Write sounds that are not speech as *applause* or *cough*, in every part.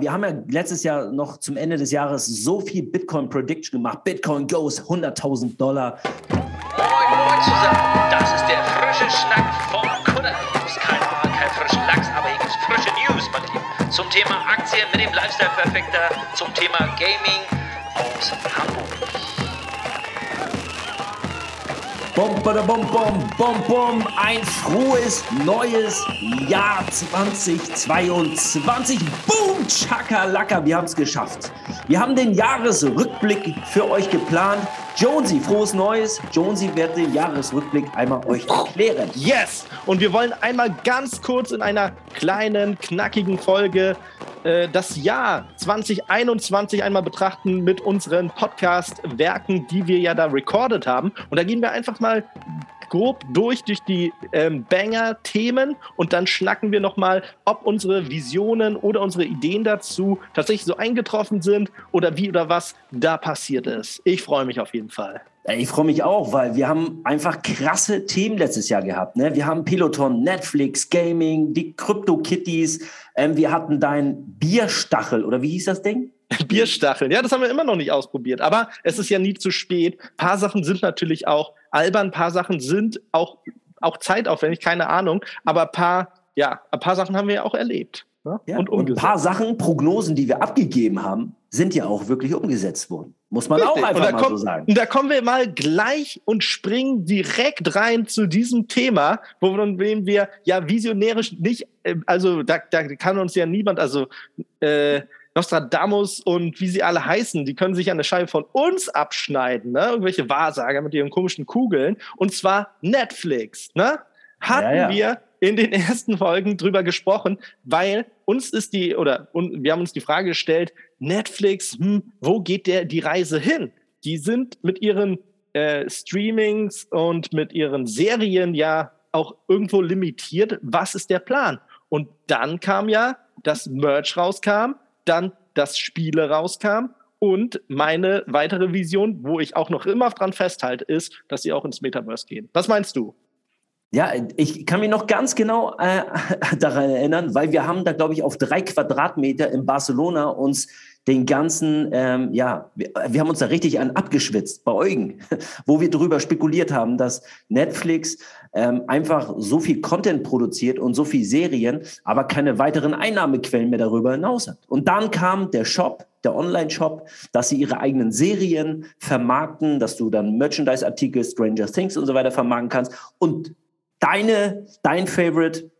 Wir haben ja letztes Jahr noch zum Ende des Jahres so viel Bitcoin Prediction gemacht. Bitcoin goes 100.000 Dollar. Moin, moin zusammen. Das ist der frische Schnack vom Kutter. Ist kein, kein frischen Lachs, aber hier gibt's frische News, mein Lieben. Zum Thema Aktien mit dem Lifestyle Perfekter, zum Thema Gaming aus Hamburg. Bom, bom, bom, bom, bom. Ein frohes neues Jahr 2022. Boom, Chakalaka, wir haben es geschafft. Wir haben den Jahresrückblick für euch geplant. Jonesy, frohes Neues. Jonesy wird den Jahresrückblick einmal euch erklären. Yes! Und wir wollen einmal ganz kurz in einer kleinen, knackigen Folge äh, das Jahr 2021 einmal betrachten mit unseren Podcast-Werken, die wir ja da recorded haben. Und da gehen wir einfach mal grob durch durch die ähm, Banger-Themen und dann schnacken wir nochmal, ob unsere Visionen oder unsere Ideen dazu tatsächlich so eingetroffen sind oder wie oder was da passiert ist. Ich freue mich auf jeden Fall. Ich freue mich auch, weil wir haben einfach krasse Themen letztes Jahr gehabt. Ne? Wir haben Peloton, Netflix, Gaming, die Crypto-Kitties. Ähm, wir hatten dein Bierstachel oder wie hieß das Ding? *laughs* Bierstacheln. Ja, das haben wir immer noch nicht ausprobiert. Aber es ist ja nie zu spät. Ein paar Sachen sind natürlich auch albern, ein paar Sachen sind auch, auch zeitaufwendig, keine Ahnung. Aber ein paar, ja, ein paar Sachen haben wir ja auch erlebt. Ne? Ja, und, und, ein paar Sachen, Prognosen, die wir abgegeben haben, sind ja auch wirklich umgesetzt worden. Muss man Richtig. auch einfach mal kommt, so sagen. Und da kommen wir mal gleich und springen direkt rein zu diesem Thema, wo wir ja visionärisch nicht, äh, also da, da kann uns ja niemand, also äh, Nostradamus und wie sie alle heißen, die können sich eine Scheibe von uns abschneiden, ne? Irgendwelche Wahrsager mit ihren komischen Kugeln. Und zwar Netflix, ne? Hatten ja, ja. wir in den *laughs* ersten Folgen drüber gesprochen, weil uns ist die, oder wir haben uns die Frage gestellt, Netflix, hm, wo geht der die Reise hin? Die sind mit ihren äh, Streamings und mit ihren Serien ja auch irgendwo limitiert. Was ist der Plan? Und dann kam ja, dass Merch rauskam, dann das Spiele rauskam und meine weitere Vision, wo ich auch noch immer dran festhalte, ist, dass sie auch ins Metaverse gehen. Was meinst du? Ja, ich kann mich noch ganz genau äh, *laughs* daran erinnern, weil wir haben da, glaube ich, auf drei Quadratmeter in Barcelona uns den ganzen, ähm, ja, wir, wir, haben uns da richtig an abgeschwitzt bei Eugen, *laughs* wo wir darüber spekuliert haben, dass Netflix ähm, einfach so viel Content produziert und so viel Serien, aber keine weiteren Einnahmequellen mehr darüber hinaus hat. Und dann kam der Shop, der Online-Shop, dass sie ihre eigenen Serien vermarkten, dass du dann Merchandise-Artikel, Stranger Things und so weiter vermarkten kannst. Und deine, dein Favorite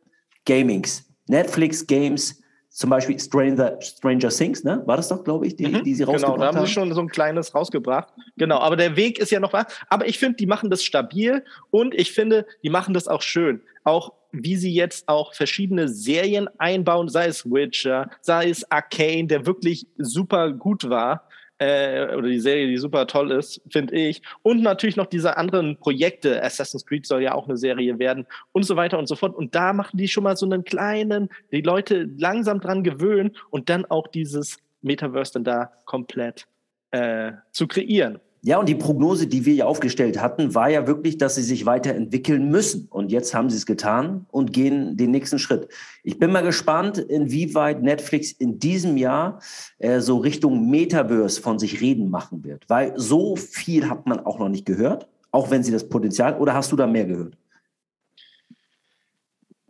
Gamings, Netflix Games, zum Beispiel Stranger, Stranger Things, ne? War das doch, glaube ich, die, mhm, die sie rausgebracht haben? Genau, da haben sie schon so ein kleines rausgebracht. Genau, aber der Weg ist ja noch wahr. Aber ich finde, die machen das stabil und ich finde, die machen das auch schön. Auch wie sie jetzt auch verschiedene Serien einbauen, sei es Witcher, sei es Arcane, der wirklich super gut war äh, oder die Serie, die super toll ist, finde ich. Und natürlich noch diese anderen Projekte. Assassin's Creed soll ja auch eine Serie werden und so weiter und so fort. Und da machen die schon mal so einen kleinen, die Leute langsam dran gewöhnen und dann auch dieses Metaverse dann da komplett äh, zu kreieren. Ja, und die Prognose, die wir ja aufgestellt hatten, war ja wirklich, dass sie sich weiterentwickeln müssen. Und jetzt haben sie es getan und gehen den nächsten Schritt. Ich bin mal gespannt, inwieweit Netflix in diesem Jahr äh, so Richtung Metaverse von sich reden machen wird. Weil so viel hat man auch noch nicht gehört, auch wenn sie das Potenzial, oder hast du da mehr gehört?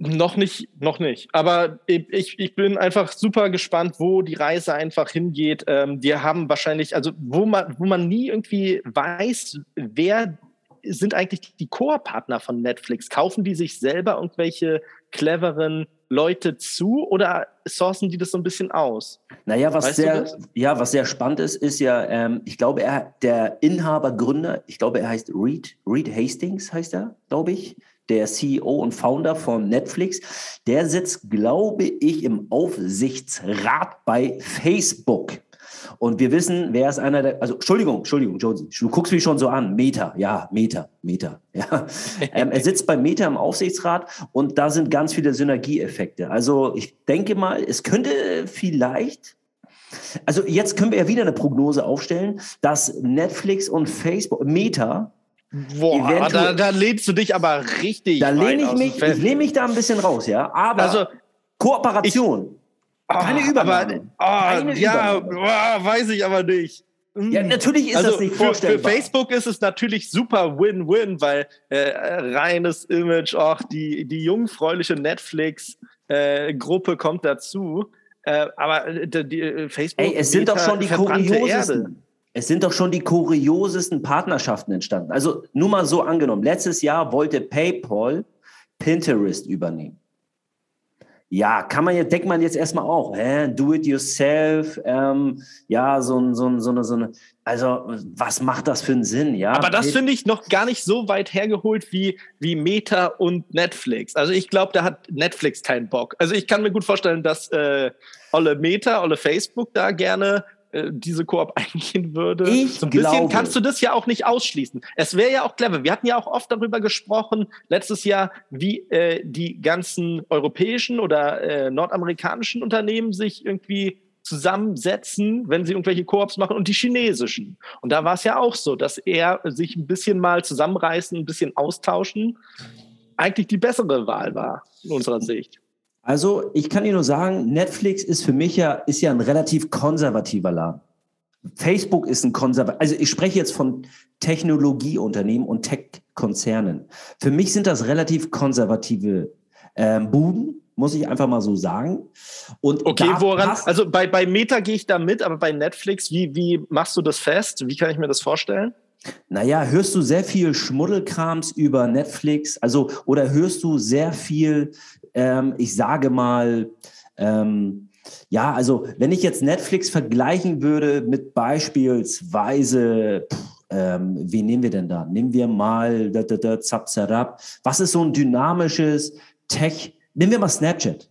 Noch nicht, noch nicht. Aber ich, ich bin einfach super gespannt, wo die Reise einfach hingeht. Ähm, wir haben wahrscheinlich, also wo man, wo man nie irgendwie weiß, wer sind eigentlich die Core-Partner von Netflix? Kaufen die sich selber irgendwelche cleveren Leute zu oder sourcen die das so ein bisschen aus? Naja, was weißt sehr, ja, was sehr spannend ist, ist ja, ähm, ich glaube, er, der Inhaber, Gründer, ich glaube, er heißt Reed, Reed Hastings heißt er, glaube ich der CEO und Founder von Netflix, der sitzt, glaube ich, im Aufsichtsrat bei Facebook. Und wir wissen, wer ist einer der, also Entschuldigung, Entschuldigung, Josie, du guckst mich schon so an, Meta, ja, Meta, Meta, *laughs* ja. ähm, er sitzt bei Meta im Aufsichtsrat und da sind ganz viele Synergieeffekte. Also ich denke mal, es könnte vielleicht also jetzt können wir ja wieder eine Prognose aufstellen, dass Netflix und Facebook, Meta, Boah, da, da lehnst du dich aber richtig. Da lehne ich mich, ich lehne mich da ein bisschen raus, ja. Aber also, Kooperation. Keine oh, Übernahme. Aber, oh, ja, oh, weiß ich aber nicht. Ja, mm. natürlich ist also das nicht für, vorstellbar. Für Facebook ist es natürlich super Win-Win, weil äh, reines Image, auch die, die jungfräuliche Netflix-Gruppe äh, kommt dazu. Äh, aber äh, die, die, äh, Facebook. Ey, es sind doch schon die kuriosesten. Es sind doch schon die kuriosesten Partnerschaften entstanden. Also nur mal so angenommen. Letztes Jahr wollte PayPal Pinterest übernehmen. Ja, kann man jetzt, denkt man jetzt erstmal auch, hä? do it yourself, ähm, ja, so, so, so, eine, so eine, also was macht das für einen Sinn, ja? Aber das finde ich noch gar nicht so weit hergeholt wie, wie Meta und Netflix. Also ich glaube, da hat Netflix keinen Bock. Also ich kann mir gut vorstellen, dass äh, Olle Meta, Olle Facebook da gerne äh, diese Koop *laughs* eingehen würde. Ich so ein glaube. bisschen kannst du das ja auch nicht ausschließen. Es wäre ja auch clever. Wir hatten ja auch oft darüber gesprochen, letztes Jahr, wie äh, die ganzen europäischen oder äh, nordamerikanischen Unternehmen sich irgendwie zusammensetzen, wenn sie irgendwelche Koops machen und die chinesischen. Und da war es ja auch so, dass er sich ein bisschen mal zusammenreißen, ein bisschen austauschen, eigentlich die bessere Wahl war, in unserer Sicht. Also ich kann dir nur sagen, Netflix ist für mich ja, ist ja ein relativ konservativer Laden. Facebook ist ein konservativer, also ich spreche jetzt von Technologieunternehmen und Tech-Konzernen. Für mich sind das relativ konservative ähm, Buden, muss ich einfach mal so sagen. Und okay, woran? Also bei, bei Meta gehe ich da mit, aber bei Netflix, wie, wie machst du das fest? Wie kann ich mir das vorstellen? Naja, hörst du sehr viel Schmuddelkrams über Netflix? Also, oder hörst du sehr viel, ähm, ich sage mal, ähm, ja, also wenn ich jetzt Netflix vergleichen würde mit beispielsweise, pff, ähm, wie nehmen wir denn da? Nehmen wir mal da, da, da, zap, zarab. Was ist so ein dynamisches Tech? Nehmen wir mal Snapchat.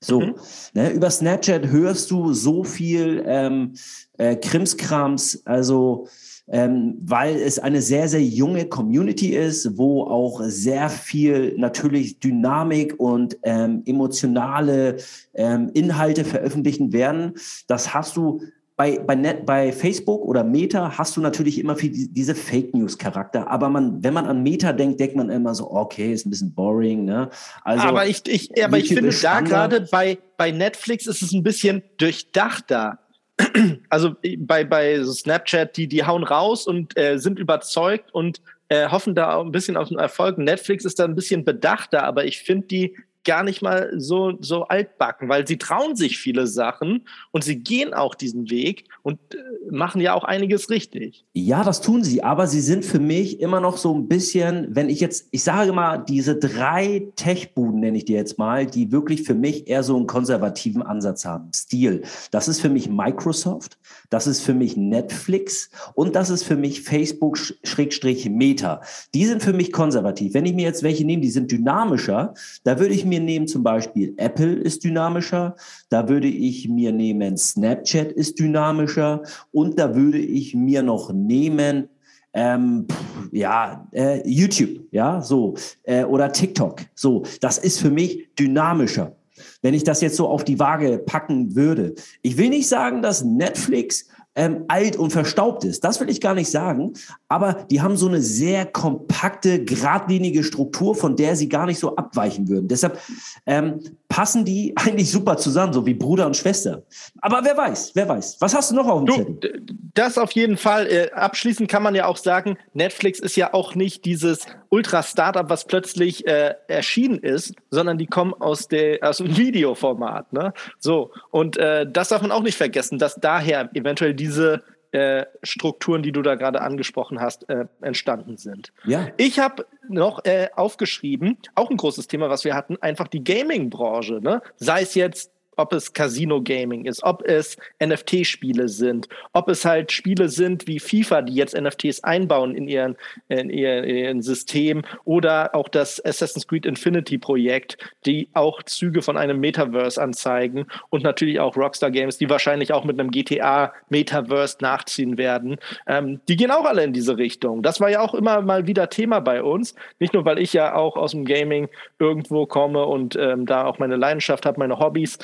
So, mhm. ne, über Snapchat hörst du so viel ähm, äh, Krimskrams, also ähm, weil es eine sehr, sehr junge Community ist, wo auch sehr viel natürlich Dynamik und ähm, emotionale ähm, Inhalte veröffentlichen werden. Das hast du bei, bei, Net, bei Facebook oder Meta hast du natürlich immer viel diese Fake News Charakter, aber man, wenn man an Meta denkt, denkt man immer so, okay, ist ein bisschen boring, ne? Also, aber ich, ich, aber ich finde da gerade bei, bei Netflix ist es ein bisschen durchdachter *clears throat* also bei, bei Snapchat, die, die hauen raus und äh, sind überzeugt und äh, hoffen da auch ein bisschen auf den Erfolg. Netflix ist da ein bisschen bedachter, aber ich finde die gar nicht mal so, so altbacken, weil sie trauen sich viele Sachen und sie gehen auch diesen Weg und äh, machen ja auch einiges richtig. Ja, das tun sie, aber sie sind für mich immer noch so ein bisschen, wenn ich jetzt, ich sage mal, diese drei Tech-Buden nenne ich die jetzt mal, die wirklich für mich eher so einen konservativen Ansatz haben. Stil. Das ist für mich Microsoft, das ist für mich Netflix und das ist für mich Facebook-Meta. Die sind für mich konservativ. Wenn ich mir jetzt welche nehme, die sind dynamischer, da würde ich mir nehmen zum Beispiel Apple ist dynamischer, da würde ich mir nehmen Snapchat ist dynamischer und da würde ich mir noch nehmen ähm, ja, äh, YouTube, ja, so, äh, oder TikTok, so, das ist für mich dynamischer. Wenn ich das jetzt so auf die Waage packen würde. Ich will nicht sagen, dass Netflix ähm, alt und verstaubt ist. Das will ich gar nicht sagen. Aber die haben so eine sehr kompakte, geradlinige Struktur, von der sie gar nicht so abweichen würden. Deshalb ähm, passen die *laughs* eigentlich super zusammen, so wie Bruder und Schwester. Aber wer weiß, wer weiß. Was hast du noch auf dem Zettel? Das auf jeden Fall. Äh, abschließend kann man ja auch sagen, Netflix ist ja auch nicht dieses Ultra-Startup, was plötzlich äh, erschienen ist, sondern die kommen aus, der, aus dem Videoformat. Ne? So, und äh, das darf man auch nicht vergessen, dass daher eventuell diese äh, Strukturen, die du da gerade angesprochen hast, äh, entstanden sind. Ja. Ich habe noch äh, aufgeschrieben, auch ein großes Thema, was wir hatten, einfach die Gaming-Branche. Ne? Sei es jetzt ob es Casino Gaming ist, ob es NFT-Spiele sind, ob es halt Spiele sind wie FIFA, die jetzt NFTs einbauen in ihren, in ihren, in ihren System oder auch das Assassin's Creed Infinity Projekt, die auch Züge von einem Metaverse anzeigen und natürlich auch Rockstar Games, die wahrscheinlich auch mit einem GTA Metaverse nachziehen werden. Ähm, die gehen auch alle in diese Richtung. Das war ja auch immer mal wieder Thema bei uns. Nicht nur, weil ich ja auch aus dem Gaming irgendwo komme und ähm, da auch meine Leidenschaft habe, meine Hobbys.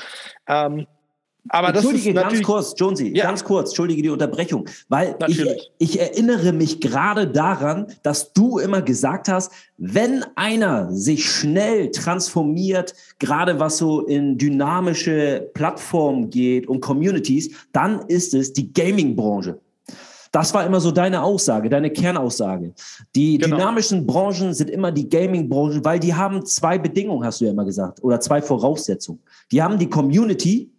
Ähm, Aber das Entschuldige, ganz kurz, Jonesy, Ja. ganz kurz, entschuldige die Unterbrechung, weil ich, ich erinnere mich gerade daran, dass du immer gesagt hast, wenn einer sich schnell transformiert, gerade was so in dynamische Plattformen geht und Communities, dann ist es die Gaming-Branche. Das war immer so deine Aussage, deine Kernaussage. Die Genau. dynamischen Branchen sind immer die Gaming-Branchen, weil die haben zwei Bedingungen, hast du ja immer gesagt, oder zwei Voraussetzungen. Die haben die Community,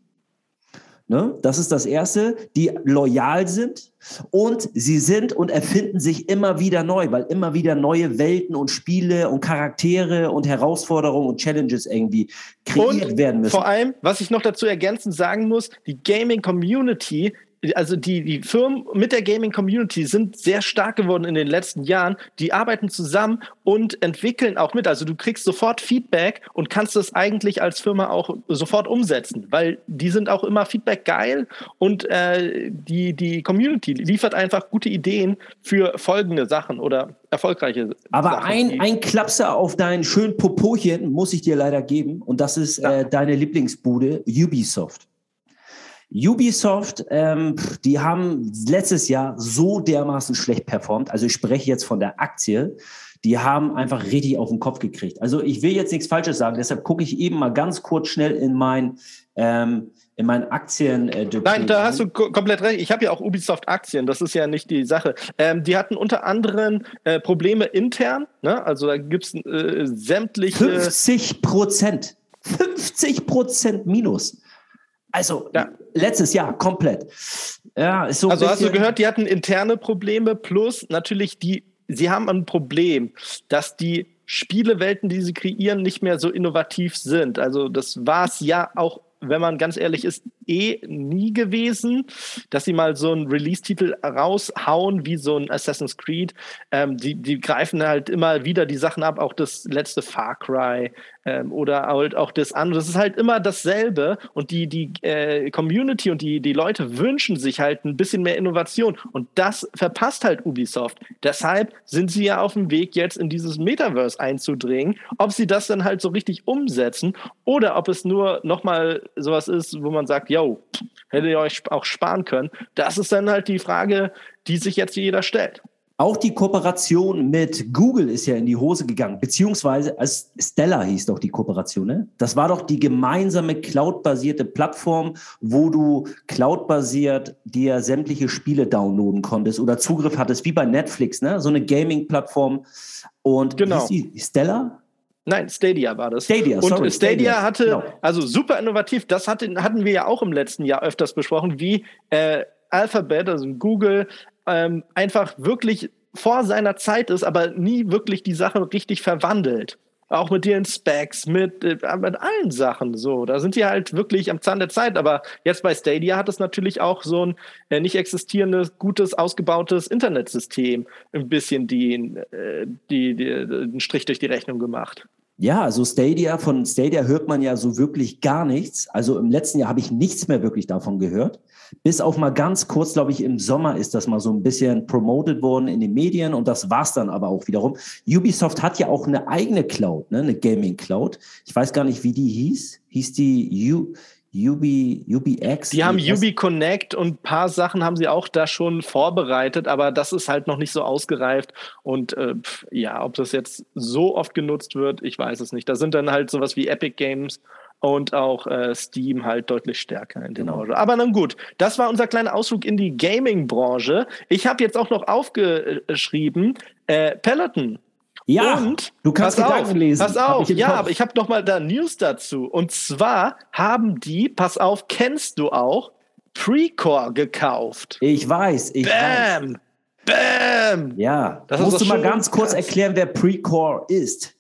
Ne? Das ist das Erste, die loyal sind und sie sind und erfinden sich immer wieder neu, weil immer wieder neue Welten und Spiele und Charaktere und Herausforderungen und Challenges irgendwie kreiert Und werden müssen. Vor allem, was ich noch dazu ergänzend sagen muss, die Gaming Community, also die, die Firmen mit der Gaming Community sind sehr stark geworden in den letzten Jahren. Die arbeiten zusammen und entwickeln auch mit. Also du kriegst sofort Feedback und kannst das eigentlich als Firma auch sofort umsetzen, weil die sind auch immer Feedback geil und äh, die, die Community liefert einfach gute Ideen für folgende Sachen oder erfolgreiche Aber Sachen. ein, ein Klapser auf dein schön Popochen muss ich dir leider geben und das ist Ja. äh, deine Lieblingsbude, Ubisoft. Ubisoft, ähm, die haben letztes Jahr so dermaßen schlecht performt. Also ich spreche jetzt von der Aktie. Die haben einfach richtig auf den Kopf gekriegt. Also ich will jetzt nichts Falsches sagen, deshalb gucke ich eben mal ganz kurz schnell in mein ähm, in mein Aktien. Äh, Nein, da hast du ko- komplett recht. Ich habe ja auch Ubisoft-Aktien, das ist ja nicht die Sache. Ähm, die hatten unter anderem äh, Probleme intern, ne? also da gibt es äh, sämtliche. 50 Prozent. 50 Prozent minus. Also Ja. Letztes Jahr komplett. Ja, ist so Also hast du gehört, die hatten interne Probleme plus natürlich die, sie haben ein Problem, dass die Spielewelten, die sie kreieren, nicht mehr so innovativ sind. Also das war es ja auch, wenn man ganz ehrlich ist, eh nie gewesen, dass sie mal so einen Release-Titel raushauen, wie so ein Assassin's Creed. Ähm, die, die greifen halt immer wieder die Sachen ab, auch das letzte Far Cry ähm, oder halt auch das andere. Das ist halt immer dasselbe und die, die äh, Community und die, die Leute wünschen sich halt ein bisschen mehr Innovation und das verpasst halt Ubisoft. Deshalb sind sie ja auf dem Weg, jetzt in dieses Metaverse einzudringen. Ob sie das dann halt so richtig umsetzen oder ob es nur nochmal sowas ist, wo man sagt, yo, hätte ihr euch auch sparen können, das ist dann halt die Frage, die sich jetzt jeder stellt. Auch die Kooperation mit Google ist ja in die Hose gegangen, beziehungsweise als Stella hieß doch die Kooperation. Ne? Das war doch die gemeinsame Cloud-basierte Plattform, wo du Cloud-basiert dir sämtliche Spiele downloaden konntest oder Zugriff hattest, wie bei Netflix, ne? so eine Gaming-Plattform. Und Genau. Stella? Nein, Stadia war das. Stadia, Und sorry, Stadia, Stadia, hatte, genau. also super innovativ, das hatte, hatten wir ja auch im letzten Jahr öfters besprochen, wie äh, Alphabet, also Google, ähm, einfach wirklich vor seiner Zeit ist, aber nie wirklich die Sache richtig verwandelt. Auch mit ihren Specs, mit, äh, mit allen Sachen so. Da sind die halt wirklich am Zahn der Zeit. Aber jetzt bei Stadia hat es natürlich auch so ein äh, nicht existierendes, gutes, ausgebautes Internetsystem ein bisschen die, äh, die, die, den Strich durch die Rechnung gemacht. Ja, also Stadia, von Stadia hört man ja so wirklich gar nichts. Also im letzten Jahr habe ich nichts mehr wirklich davon gehört. Bis auf mal ganz kurz, glaube ich, im Sommer ist das mal so ein bisschen promoted worden in den Medien und das war's dann aber auch wiederum. Ubisoft hat ja auch eine eigene Cloud, ne? eine Gaming Cloud. Ich weiß gar nicht, wie die hieß. Hieß die U, Ubi, UbiX? Die haben Nee, das- Ubi Connect und ein paar Sachen haben sie auch da schon vorbereitet, aber das ist halt noch nicht so ausgereift. Und äh, pf, ja, ob das jetzt so oft genutzt wird, ich weiß es nicht. Da sind dann halt sowas wie Epic Games und auch äh, Steam halt deutlich stärker in der Genau. Branche. Aber dann gut, das war unser kleiner Ausflug in die Gaming-Branche. Ich habe jetzt auch noch aufgeschrieben, äh, Peloton. Ja, und du kannst pass Gedanken auf, lesen. Pass auf, ja, Kopf. aber ich habe noch mal da News dazu. Und zwar haben die, pass auf, kennst du auch, Precore gekauft. Ich weiß, ich weiß. Bam! Bam! Ja, Das ist musst du mal ganz kurz erklären, wer Precore ist.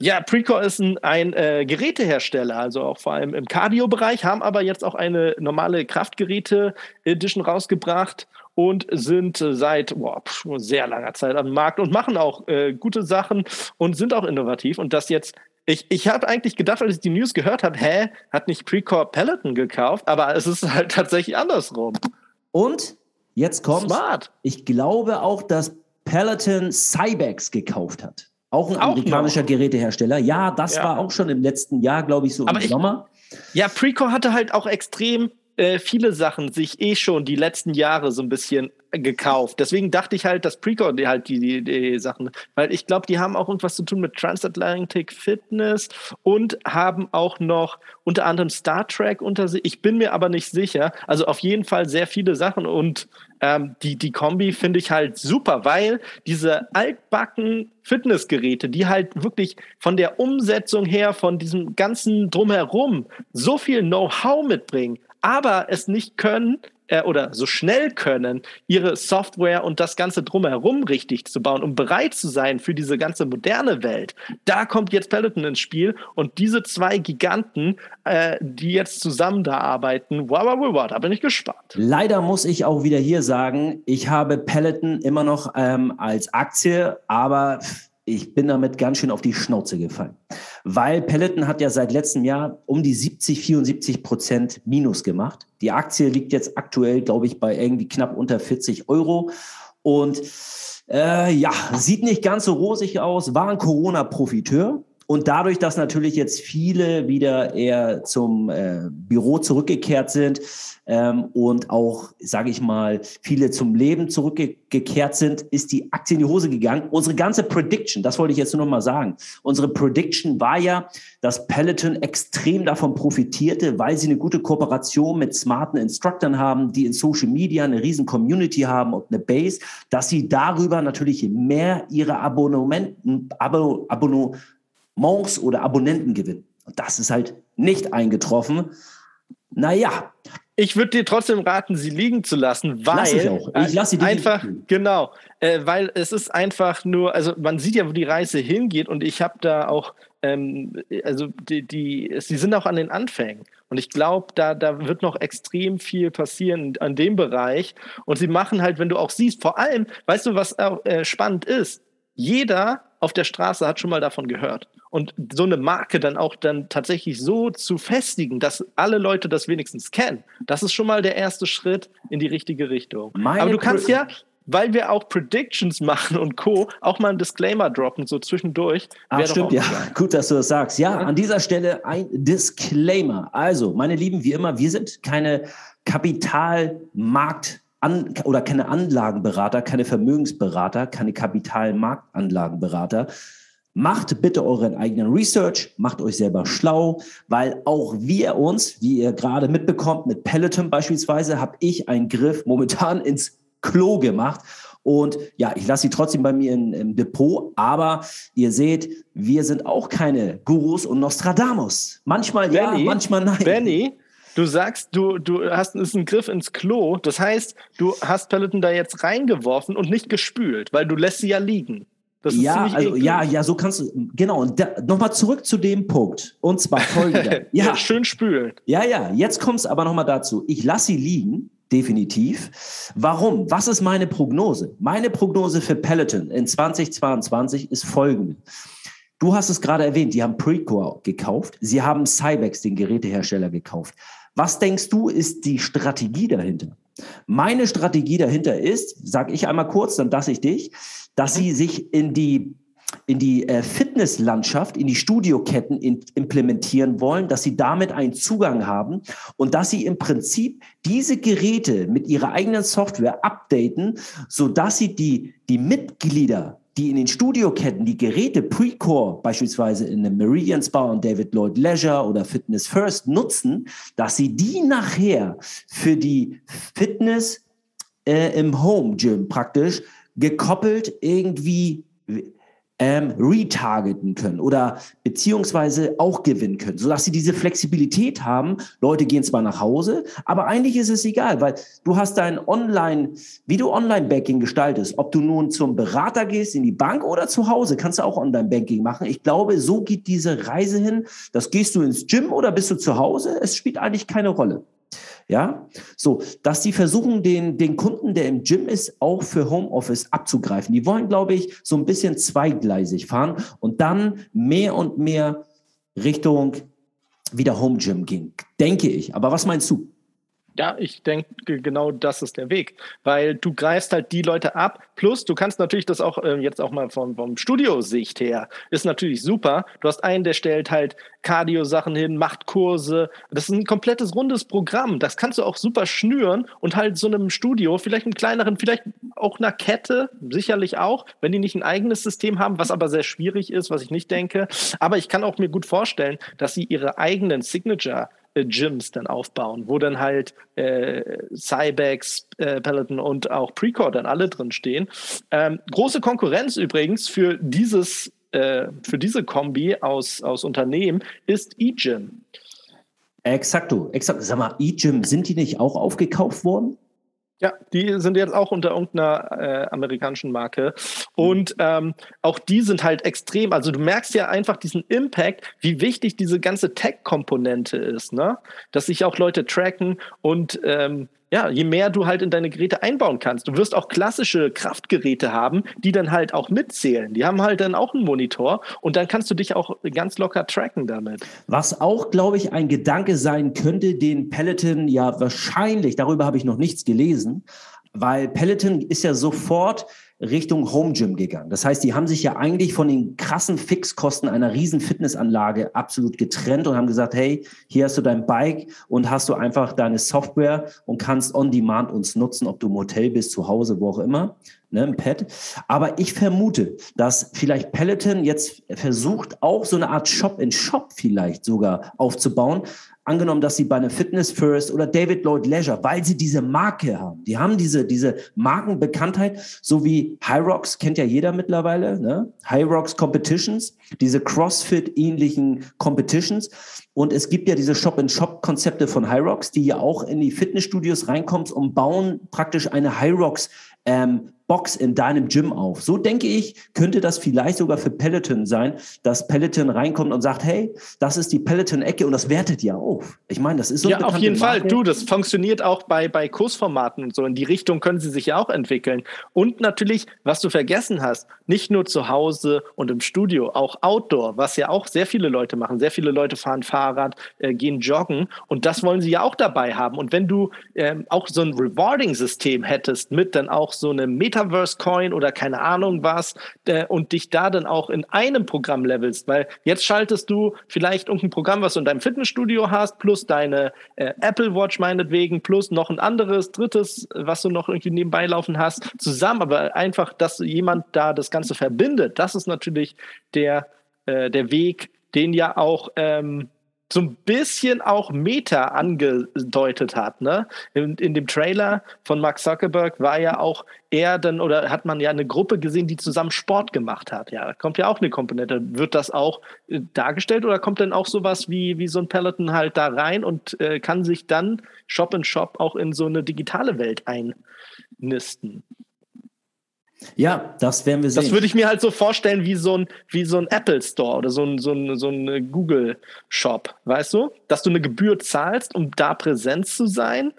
Ja, Precore ist ein, ein äh, Gerätehersteller, also auch vor allem im Cardio-Bereich, haben aber jetzt auch eine normale Kraftgeräte-Edition rausgebracht und sind äh, seit boah, sehr langer Zeit am Markt und machen auch äh, gute Sachen und sind auch innovativ. Und das jetzt, ich, ich habe eigentlich gedacht, als ich die News gehört habe, hä, hat nicht Precore Peloton gekauft, aber es ist halt tatsächlich andersrum. Und jetzt kommt Smart. Ich glaube auch, dass Peloton Cybex gekauft hat. Auch ein Auch amerikanischer noch. Gerätehersteller. Ja, das Ja. war auch schon im letzten Jahr, glaube ich, so Aber im ich- Sommer. Ja, Precore hatte halt auch extrem äh, viele Sachen sich eh schon die letzten Jahre so ein bisschen gekauft. Deswegen dachte ich halt, dass Precore halt die, die, die Sachen, weil ich glaube, die haben auch irgendwas zu tun mit Transatlantic Fitness und haben auch noch unter anderem Star Trek unter sich. Ich bin mir aber nicht sicher. Also auf jeden Fall sehr viele Sachen und ähm, die, die Kombi finde ich halt super, weil diese altbacken Fitnessgeräte, die halt wirklich von der Umsetzung her, von diesem ganzen Drumherum so viel Know-how mitbringen, aber es nicht können, äh, oder so schnell können, ihre Software und das Ganze drumherum richtig zu bauen, um bereit zu sein für diese ganze moderne Welt. Da kommt jetzt Peloton ins Spiel und diese zwei Giganten, äh, die jetzt zusammen da arbeiten, wow, wow, wow, da bin ich gespannt. Leider muss ich auch wieder hier sagen, ich habe Peloton immer noch ähm, als Aktie, aber ich bin damit ganz schön auf die Schnauze gefallen. Weil Peloton hat ja seit letztem Jahr um die 70, 74 Prozent Minus gemacht. Die Aktie liegt jetzt aktuell, glaube ich, bei irgendwie knapp unter 40 Euro. Und äh, ja, sieht nicht ganz so rosig aus, war ein Corona-Profiteur. Und dadurch, dass natürlich jetzt viele wieder eher zum äh, Büro zurückgekehrt sind ähm, und auch, sage ich mal, viele zum Leben zurückgekehrt sind, ist die Aktie in die Hose gegangen. Unsere ganze Prediction, das wollte ich jetzt nur noch mal sagen, unsere Prediction war ja, dass Peloton extrem davon profitierte, weil sie eine gute Kooperation mit smarten Instructors haben, die in Social Media eine riesen Community haben und eine Base, dass sie darüber natürlich mehr ihre Abonnementen, Abo, Abonnementen Monks oder Abonnenten gewinnen. Und das ist halt nicht eingetroffen. Naja. Ich würde dir trotzdem raten, sie liegen zu lassen, weil lass ich auch. Ich lasse sie einfach genau, äh, weil es ist einfach nur, also man sieht ja, wo die Reise hingeht und ich habe da auch, ähm, also die, die, sie sind auch an den Anfängen und ich glaube, da da wird noch extrem viel passieren an dem Bereich und sie machen halt, wenn du auch siehst, vor allem, weißt du, was äh, spannend ist, jeder auf der Straße hat schon mal davon gehört und so eine Marke dann auch dann tatsächlich so zu festigen, dass alle Leute das wenigstens kennen, das ist schon mal der erste Schritt in die richtige Richtung. Meine Aber du kannst ja, weil wir auch Predictions machen und Co., auch mal ein Disclaimer droppen, so zwischendurch. Ah, stimmt, ja. Sein. Gut, dass du das sagst. Ja, an dieser Stelle ein Disclaimer. Also, meine Lieben, wie immer, wir sind keine Kapitalmarkt- an, oder keine Anlagenberater, keine Vermögensberater, keine Kapitalmarktanlagenberater. Macht bitte euren eigenen Research, macht euch selber schlau, weil auch wir uns, wie ihr gerade mitbekommt, mit Peloton beispielsweise, habe ich einen Griff momentan *laughs* ins Klo gemacht. Und ja, ich lasse sie trotzdem bei mir in, im Depot, aber ihr seht, wir sind auch keine Gurus und Nostradamus. Manchmal Benny, ja, manchmal nein. Benny, du sagst, du, du hast ist ein Griff ins Klo. Das heißt, du hast Peloton da jetzt reingeworfen und nicht gespült, weil du lässt sie ja liegen. Ja, also, ja, ja, so kannst du, genau. Und nochmal zurück zu dem Punkt. Und zwar folgender. *laughs* ja, ja, schön spülen. Ja, ja, jetzt kommt es aber nochmal dazu. Ich lasse sie liegen, definitiv. Warum? Was ist meine Prognose? Meine Prognose für Peloton in 2022 ist folgende. Du hast es gerade erwähnt, die haben Precore gekauft. Sie haben Cybex, den Gerätehersteller, gekauft. Was denkst du, ist die Strategie dahinter? Meine Strategie dahinter ist, sag ich einmal kurz, dann lasse ich dich, dass sie sich in die in die äh, Fitnesslandschaft, in die Studioketten implementieren wollen, dass sie damit einen Zugang haben und dass sie im Prinzip diese Geräte mit ihrer eigenen Software updaten, so dass sie die, die Mitglieder die in den Studioketten die Geräte Precore beispielsweise in einem Meridian Spa und David Lloyd Leisure oder Fitness First nutzen, dass sie die nachher für die Fitness äh, im Home Gym praktisch gekoppelt irgendwie ähm, retargeten können oder beziehungsweise auch gewinnen können, sodass sie diese Flexibilität haben. Leute gehen zwar nach Hause, aber eigentlich ist es egal, weil du hast dein Online, wie du Online-Banking gestaltest, ob du nun zum Berater gehst, in die Bank oder zu Hause, kannst du auch Online-Banking machen. Ich glaube, so geht diese Reise hin. Das gehst du ins Gym oder bist du zu Hause? Es spielt eigentlich keine Rolle. Ja, so, dass die versuchen, den, den Kunden, der im Gym ist, auch für Homeoffice abzugreifen. Die wollen, glaube ich, so ein bisschen zweigleisig fahren und dann mehr und mehr Richtung wieder Home Gym gehen, denke ich. Aber was meinst du? Ja, ich denke, genau das ist der Weg, weil du greifst halt die Leute ab. Plus, du kannst natürlich das auch äh, jetzt auch mal vom, vom Studiosicht her, ist natürlich super. Du hast einen, der stellt halt Cardio-Sachen hin, macht Kurse. Das ist ein komplettes rundes Programm. Das kannst du auch super schnüren und halt so einem Studio, vielleicht einem kleineren, vielleicht auch einer Kette, sicherlich auch, wenn die nicht ein eigenes System haben, was aber sehr schwierig ist, was ich nicht denke. Aber ich kann auch mir gut vorstellen, dass sie ihre eigenen Signature Gyms dann aufbauen, wo dann halt äh, Cybex, äh, Peloton und auch Precore dann alle drin stehen. Ähm, große Konkurrenz übrigens für dieses äh, für diese Kombi aus, aus Unternehmen ist eGym. Exakto, exakt. Sag mal, eGym, sind die nicht auch aufgekauft worden? Ja, die sind jetzt auch unter irgendeiner äh, amerikanischen Marke. Und ähm, auch die sind halt extrem. Also du merkst ja einfach diesen Impact, wie wichtig diese ganze Tech-Komponente ist, ne? Dass sich auch Leute tracken und ähm, ja, je mehr du halt in deine Geräte einbauen kannst. Du wirst auch klassische Kraftgeräte haben, die dann halt auch mitzählen. Die haben halt dann auch einen Monitor und dann kannst du dich auch ganz locker tracken damit. Was auch, glaube ich, ein Gedanke sein könnte, den Peloton ja wahrscheinlich, darüber habe ich noch nichts gelesen, weil Peloton ist ja sofort Richtung Home Gym gegangen. Das heißt, die haben sich ja eigentlich von den krassen Fixkosten einer riesen Fitnessanlage absolut getrennt und haben gesagt, hey, hier hast du dein Bike und hast du einfach deine Software und kannst on demand uns nutzen, ob du im Hotel bist, zu Hause, wo auch immer, ne, im Pad. Aber ich vermute, dass vielleicht Peloton jetzt versucht, auch so eine Art Shop-in-Shop vielleicht sogar aufzubauen, angenommen, dass sie bei einer Fitness First oder David Lloyd Leisure, weil sie diese Marke haben, die haben diese, diese Markenbekanntheit, so wie High Rocks, kennt ja jeder mittlerweile, ne? High Rocks Competitions, diese CrossFit-ähnlichen Competitions. Und es gibt ja diese Shop-in-Shop-Konzepte von High Rocks, die ja auch in die Fitnessstudios reinkommen und bauen praktisch eine High Rocks ähm, Box in deinem Gym auf. So denke ich, könnte das vielleicht sogar für Peloton sein, dass Peloton reinkommt und sagt, hey, das ist die Peloton-Ecke und das wertet ja auf. Ich meine, das ist so Ja, auf jeden Marke. Fall. Du, das funktioniert auch bei, bei Kursformaten und so. In die Richtung können sie sich ja auch entwickeln. Und natürlich, was du vergessen hast, nicht nur zu Hause und im Studio, auch Outdoor, was ja auch sehr viele Leute machen. Sehr viele Leute fahren Fahrrad, äh, gehen joggen und das wollen sie ja auch dabei haben. Und wenn du ähm, auch so ein Rewarding-System hättest mit dann auch so einem Meta Metaverse-Coin oder keine Ahnung was äh, und dich da dann auch in einem Programm levelst, weil jetzt schaltest du vielleicht irgendein Programm, was du in deinem Fitnessstudio hast, plus deine äh, Apple Watch meinetwegen, plus noch ein anderes, drittes, was du noch irgendwie nebenbei laufen hast, zusammen, aber einfach, dass jemand da das Ganze verbindet, das ist natürlich der, äh, der Weg, den ja auch ähm, so ein bisschen auch Meta angedeutet hat. Ne? In, in, dem Trailer von Mark Zuckerberg war ja auch er dann, oder hat man ja eine Gruppe gesehen, die zusammen Sport gemacht hat. Ja, da kommt ja auch eine Komponente. Wird das auch äh, dargestellt oder kommt dann auch sowas wie, wie so ein Peloton halt da rein und äh, kann sich dann Shop in Shop auch in so eine digitale Welt einnisten? Ja, das werden wir sehen. Das würde ich mir halt so vorstellen wie so ein, wie so ein Apple Store oder so ein, so ein, so ein Google Shop, weißt du? Dass du eine Gebühr zahlst, um da präsent zu sein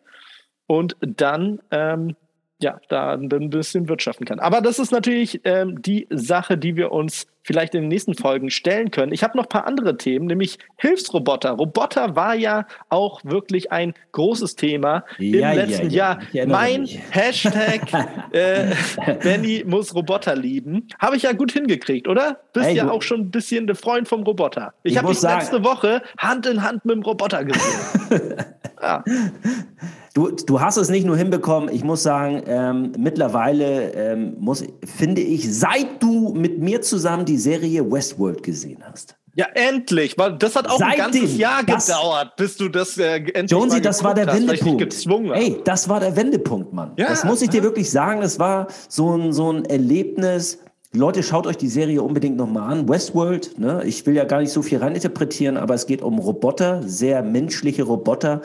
und dann ähm, ja, da ein bisschen wirtschaften kann. Aber das ist natürlich ähm, die Sache, die wir uns vielleicht in den nächsten Folgen stellen können. Ich habe noch ein paar andere Themen, nämlich Hilfsroboter. Roboter war ja auch wirklich ein großes Thema ja, im letzten ja, ja. Jahr. Mein mich. Hashtag *laughs* äh, Benny muss Roboter lieben. Habe ich ja gut hingekriegt, oder? Bist Ey, ja auch schon ein bisschen der Freund vom Roboter. Ich, ich habe dich letzte Woche Hand in Hand mit dem Roboter gesehen. *laughs* ja. Du, du hast es nicht nur hinbekommen, ich muss sagen, ähm, mittlerweile ähm, muss, finde ich, seit du mit mir zusammen die Serie Westworld gesehen hast. Ja, endlich. Weil das hat auch Seitdem, ein ganzes Jahr gedauert, bis du das äh, endlich Jonesy, das war der hast, Wendepunkt. Ey, das war der Wendepunkt, Mann. Ja, das muss ich dir wirklich sagen. Das war so ein, so ein Erlebnis. Leute, schaut euch die Serie unbedingt nochmal an. Westworld, ne? ich will ja gar nicht so viel reininterpretieren, aber es geht um Roboter, sehr menschliche Roboter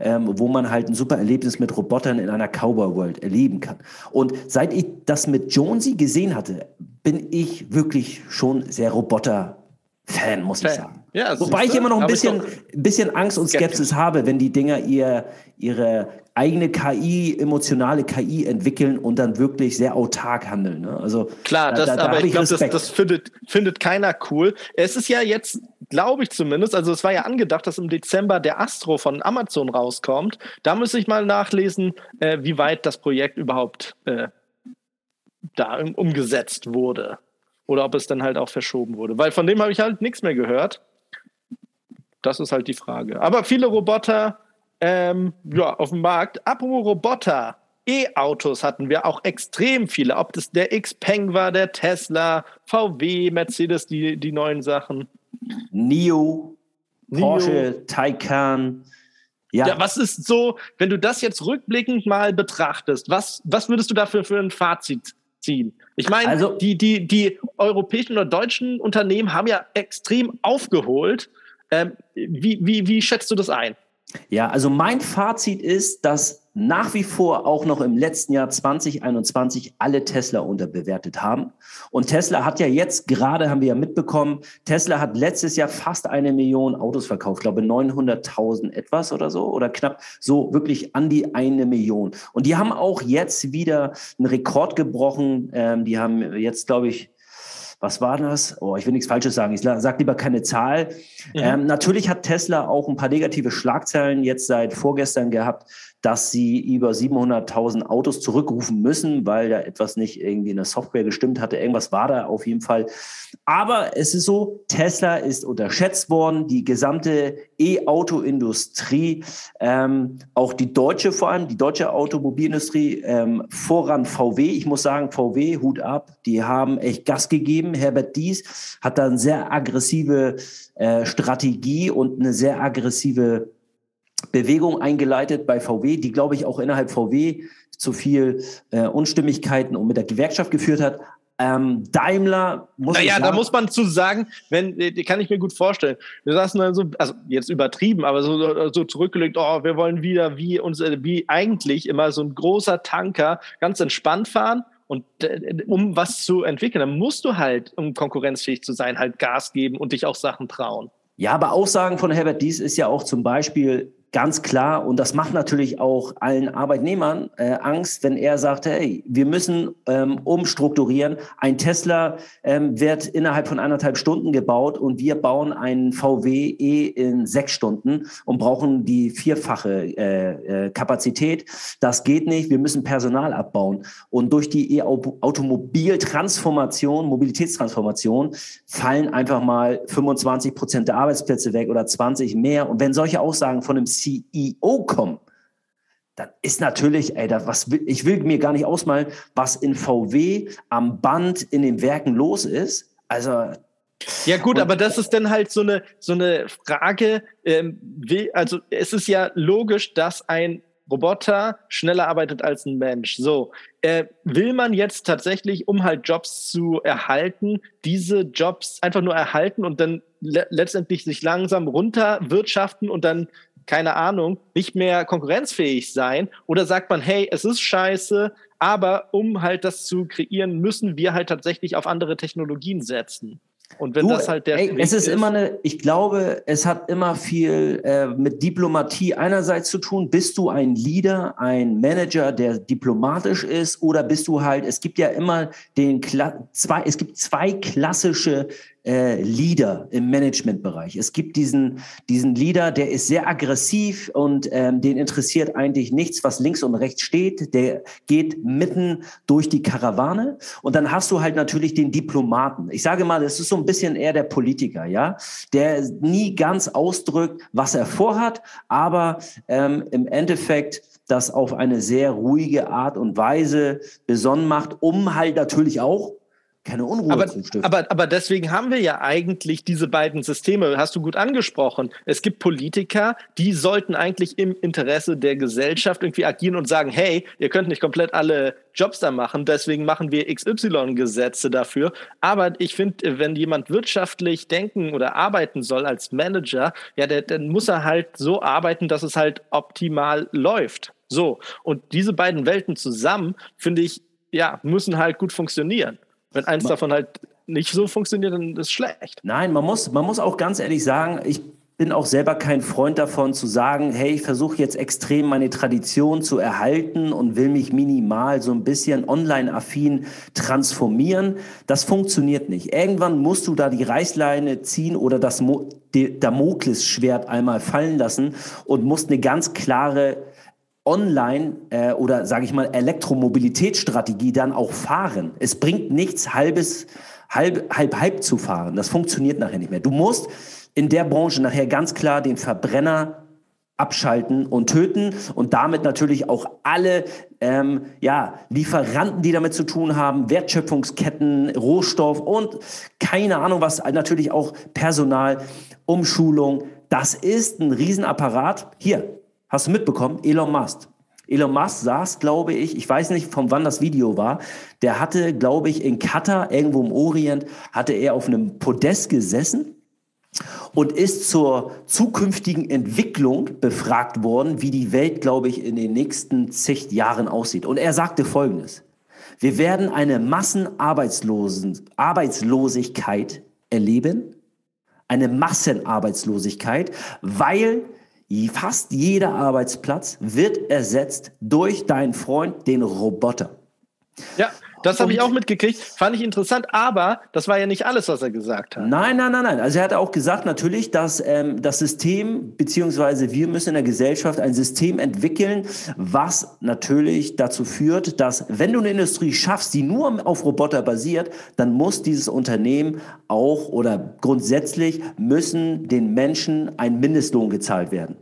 ähm, wo man halt ein super Erlebnis mit Robotern in einer Cowboy-World erleben kann. Und seit ich das mit Jonesy gesehen hatte, bin ich wirklich schon sehr Roboter Fan, muss Fan. ich sagen. Ja, Wobei ich immer noch ein bisschen, bisschen Angst und Skepsis habe, wenn die Dinger ihr, ihre eigene KI, emotionale KI entwickeln und dann wirklich sehr autark handeln. Ne? Also klar, das, da, da, aber ich, glaube, das, das findet, findet keiner cool. Es ist ja jetzt, glaube ich zumindest, also es war ja angedacht, dass im Dezember der Astro von Amazon rauskommt. Da muss ich mal nachlesen, äh, wie weit das Projekt überhaupt äh, da umgesetzt wurde. Oder ob es dann halt auch verschoben wurde. Weil von dem habe ich halt nichts mehr gehört. Das ist halt die Frage. Aber viele Roboter ähm, ja, auf dem Markt. Apropos Roboter. E-Autos hatten wir auch extrem viele. Ob das der Xpeng war, der Tesla, VW, Mercedes, die, die neuen Sachen. NIO. Porsche, Taycan. Ja. ja, was ist so, wenn du das jetzt rückblickend mal betrachtest, was, was würdest du dafür für ein Fazit ziehen? Ich meine, also, die, die, die europäischen oder deutschen Unternehmen haben ja extrem aufgeholt. Ähm, wie, wie, wie schätzt du das ein? Ja, also mein Fazit ist, dass nach wie vor auch noch im letzten Jahr 2021 alle Tesla unterbewertet haben. Und Tesla hat ja jetzt gerade, haben wir ja mitbekommen, Tesla hat letztes Jahr fast eine Million Autos verkauft, glaube 900.000 etwas oder so oder knapp so wirklich an die eine Million. Und die haben auch jetzt wieder einen Rekord gebrochen. Ähm, die haben jetzt, glaube ich, was war das? Oh, ich will nichts Falsches sagen. Ich sage lieber keine Zahl. Mhm. Ähm, natürlich hat Tesla auch ein paar negative Schlagzeilen jetzt seit vorgestern gehabt dass sie über 700.000 Autos zurückrufen müssen, weil da etwas nicht irgendwie in der Software gestimmt hatte. Irgendwas war da auf jeden Fall. Aber es ist so, Tesla ist unterschätzt worden, die gesamte E-Auto-Industrie, ähm, auch die deutsche vor allem, die deutsche Automobilindustrie, ähm, voran VW. Ich muss sagen, VW, Hut ab, die haben echt Gas gegeben. Herbert Dies hat da eine sehr aggressive äh, Strategie und eine sehr aggressive Bewegung eingeleitet bei VW, die, glaube ich, auch innerhalb VW zu viel äh, Unstimmigkeiten und mit der Gewerkschaft geführt hat. Ähm, Daimler muss. Naja, da muss man zu sagen, wenn, die kann ich mir gut vorstellen. Wir saßen dann so, also jetzt übertrieben, aber so, so zurückgelegt, oh, wir wollen wieder wie uns, äh, wie eigentlich immer so ein großer Tanker ganz entspannt fahren. Und äh, um was zu entwickeln, dann musst du halt, um konkurrenzfähig zu sein, halt Gas geben und dich auch Sachen trauen. Ja, aber Aussagen von Herbert Dies ist ja auch zum Beispiel, Ganz klar, und das macht natürlich auch allen Arbeitnehmern äh, Angst, wenn er sagt, hey, wir müssen ähm, umstrukturieren. Ein Tesla ähm, wird innerhalb von anderthalb Stunden gebaut und wir bauen einen VW E in sechs Stunden und brauchen die vierfache äh, äh, Kapazität. Das geht nicht, wir müssen Personal abbauen. Und durch die E-Automobiltransformation, Mobilitätstransformation, fallen einfach mal 25 Prozent der Arbeitsplätze weg oder 20 mehr. Und wenn solche Aussagen von einem CEO kommen, dann ist natürlich, ey, das, was ich will mir gar nicht ausmalen, was in VW am Band in den Werken los ist. Also ja gut, aber das ist dann halt so eine so eine Frage. Ähm, will, also es ist ja logisch, dass ein Roboter schneller arbeitet als ein Mensch. So, äh, will man jetzt tatsächlich, um halt Jobs zu erhalten, diese Jobs einfach nur erhalten und dann le letztendlich sich langsam runterwirtschaften und dann keine Ahnung, nicht mehr konkurrenzfähig sein? Oder sagt man, hey, es ist scheiße, aber um halt das zu kreieren, müssen wir halt tatsächlich auf andere Technologien setzen? Und wenn du, das halt der ey, es ist, ist, immer eine, ich glaube, es hat immer viel äh, mit Diplomatie einerseits zu tun. Bist du ein Leader, ein Manager, der diplomatisch ist, oder bist du halt? Es gibt ja immer den Kla zwei, es gibt zwei klassische äh, Leader im Managementbereich. Es gibt diesen, diesen Leader, der ist sehr aggressiv und ähm, den interessiert eigentlich nichts, was links und rechts steht. Der geht mitten durch die Karawane. Und dann hast du halt natürlich den Diplomaten. Ich sage mal, das ist so ein bisschen eher der Politiker, ja, der nie ganz ausdrückt, was er vorhat, aber ähm, im Endeffekt das auf eine sehr ruhige Art und Weise besonnen macht, um halt natürlich auch keine Unruhe aber. Aber, aber deswegen haben wir ja eigentlich diese beiden Systeme, hast du gut angesprochen. Es gibt Politiker, die sollten eigentlich im Interesse der Gesellschaft irgendwie agieren und sagen, hey, ihr könnt nicht komplett alle Jobs da machen, deswegen machen wir XY-Gesetze dafür. Aber ich finde, wenn jemand wirtschaftlich denken oder arbeiten soll als Manager, ja, der, dann muss er halt so arbeiten, dass es halt optimal läuft. So. Und diese beiden Welten zusammen, finde ich, ja, müssen halt gut funktionieren. Wenn eins davon halt nicht so funktioniert, dann ist es schlecht. Nein, man muss, man muss auch ganz ehrlich sagen, ich bin auch selber kein Freund davon zu sagen, hey, ich versuche jetzt extrem meine Tradition zu erhalten und will mich minimal so ein bisschen online-affin transformieren. Das funktioniert nicht. Irgendwann musst du da die Reißleine ziehen oder das Mo Damoklesschwert einmal fallen lassen und musst eine ganz klare Online- äh, oder sage ich mal Elektromobilitätsstrategie dann auch fahren. Es bringt nichts, halbes, halb, halb, halb zu fahren. Das funktioniert nachher nicht mehr. Du musst in der Branche nachher ganz klar den Verbrenner abschalten und töten und damit natürlich auch alle ähm, ja, Lieferanten, die damit zu tun haben, Wertschöpfungsketten, Rohstoff und keine Ahnung was, natürlich auch Personal, Umschulung. Das ist ein Riesenapparat. Hier, hast du mitbekommen, Elon Musk. Elon Musk saß, glaube ich, ich weiß nicht, von wann das Video war, der hatte, glaube ich, in Katar, irgendwo im Orient, hatte er auf einem Podest gesessen und ist zur zukünftigen Entwicklung befragt worden, wie die Welt, glaube ich, in den nächsten zig Jahren aussieht. Und er sagte Folgendes. Wir werden eine Massenarbeitslosigkeit erleben, eine Massenarbeitslosigkeit, weil fast jeder Arbeitsplatz wird ersetzt durch deinen Freund, den Roboter. Ja, das habe ich auch mitgekriegt, fand ich interessant, aber das war ja nicht alles, was er gesagt hat. Nein, nein, nein, nein. Also er hat auch gesagt natürlich, dass ähm, das System, beziehungsweise wir müssen in der Gesellschaft ein System entwickeln, was natürlich dazu führt, dass wenn du eine Industrie schaffst, die nur auf Roboter basiert, dann muss dieses Unternehmen auch oder grundsätzlich müssen den Menschen ein Mindestlohn gezahlt werden.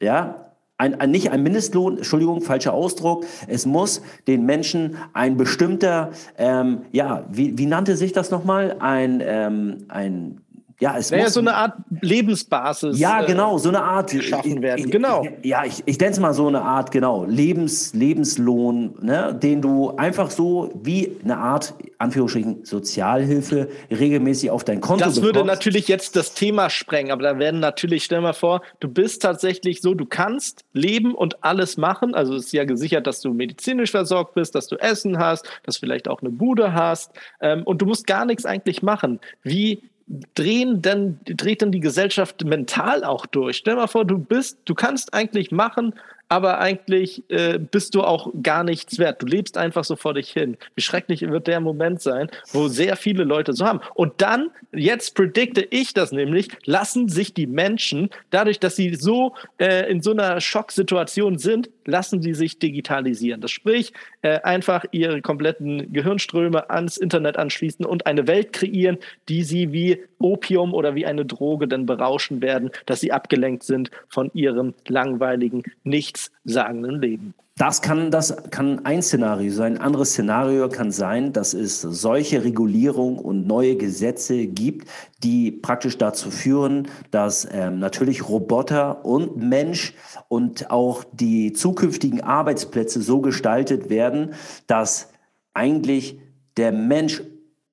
Ja, ein, ein, nicht ein Mindestlohn, Entschuldigung, falscher Ausdruck. Es muss den Menschen ein bestimmter, ähm, ja, wie, wie nannte sich das nochmal? Ein, ähm, ein ja, es muss so eine Art Lebensbasis. Ja, äh, genau, so eine Art geschaffen werden. Ich, genau. ja, ich, ich nenne es mal so eine Art, genau, Lebens, Lebenslohn, ne, den du einfach so wie eine Art, Anführungsstrichen, Sozialhilfe regelmäßig auf dein Konto Das würde natürlich jetzt das Thema sprengen, aber da werden natürlich, stell mal vor, du bist tatsächlich so, du kannst leben und alles machen. Also es ist ja gesichert, dass du medizinisch versorgt bist, dass du Essen hast, dass du vielleicht auch eine Bude hast ähm, und du musst gar nichts eigentlich machen. Wie drehen dann, dreht dann die Gesellschaft mental auch durch. Stell dir mal vor, du bist, du kannst eigentlich machen, aber eigentlich äh, bist du auch gar nichts wert. Du lebst einfach so vor dich hin. Wie schrecklich wird der Moment sein, wo sehr viele Leute so haben. Und dann, jetzt predikte ich das nämlich, lassen sich die Menschen, dadurch, dass sie so äh, in so einer Schocksituation sind, lassen sie sich digitalisieren. Das sprich, äh, einfach ihre kompletten Gehirnströme ans Internet anschließen und eine Welt kreieren, die sie wie Opium oder wie eine Droge dann berauschen werden, dass sie abgelenkt sind von ihrem langweiligen, nichts nichtssagenden Leben. Das kann, das kann ein Szenario sein. Ein anderes Szenario kann sein, dass es solche Regulierung und neue Gesetze gibt, die praktisch dazu führen, dass ähm, natürlich Roboter und Mensch und auch die zukünftigen Arbeitsplätze so gestaltet werden, dass eigentlich der Mensch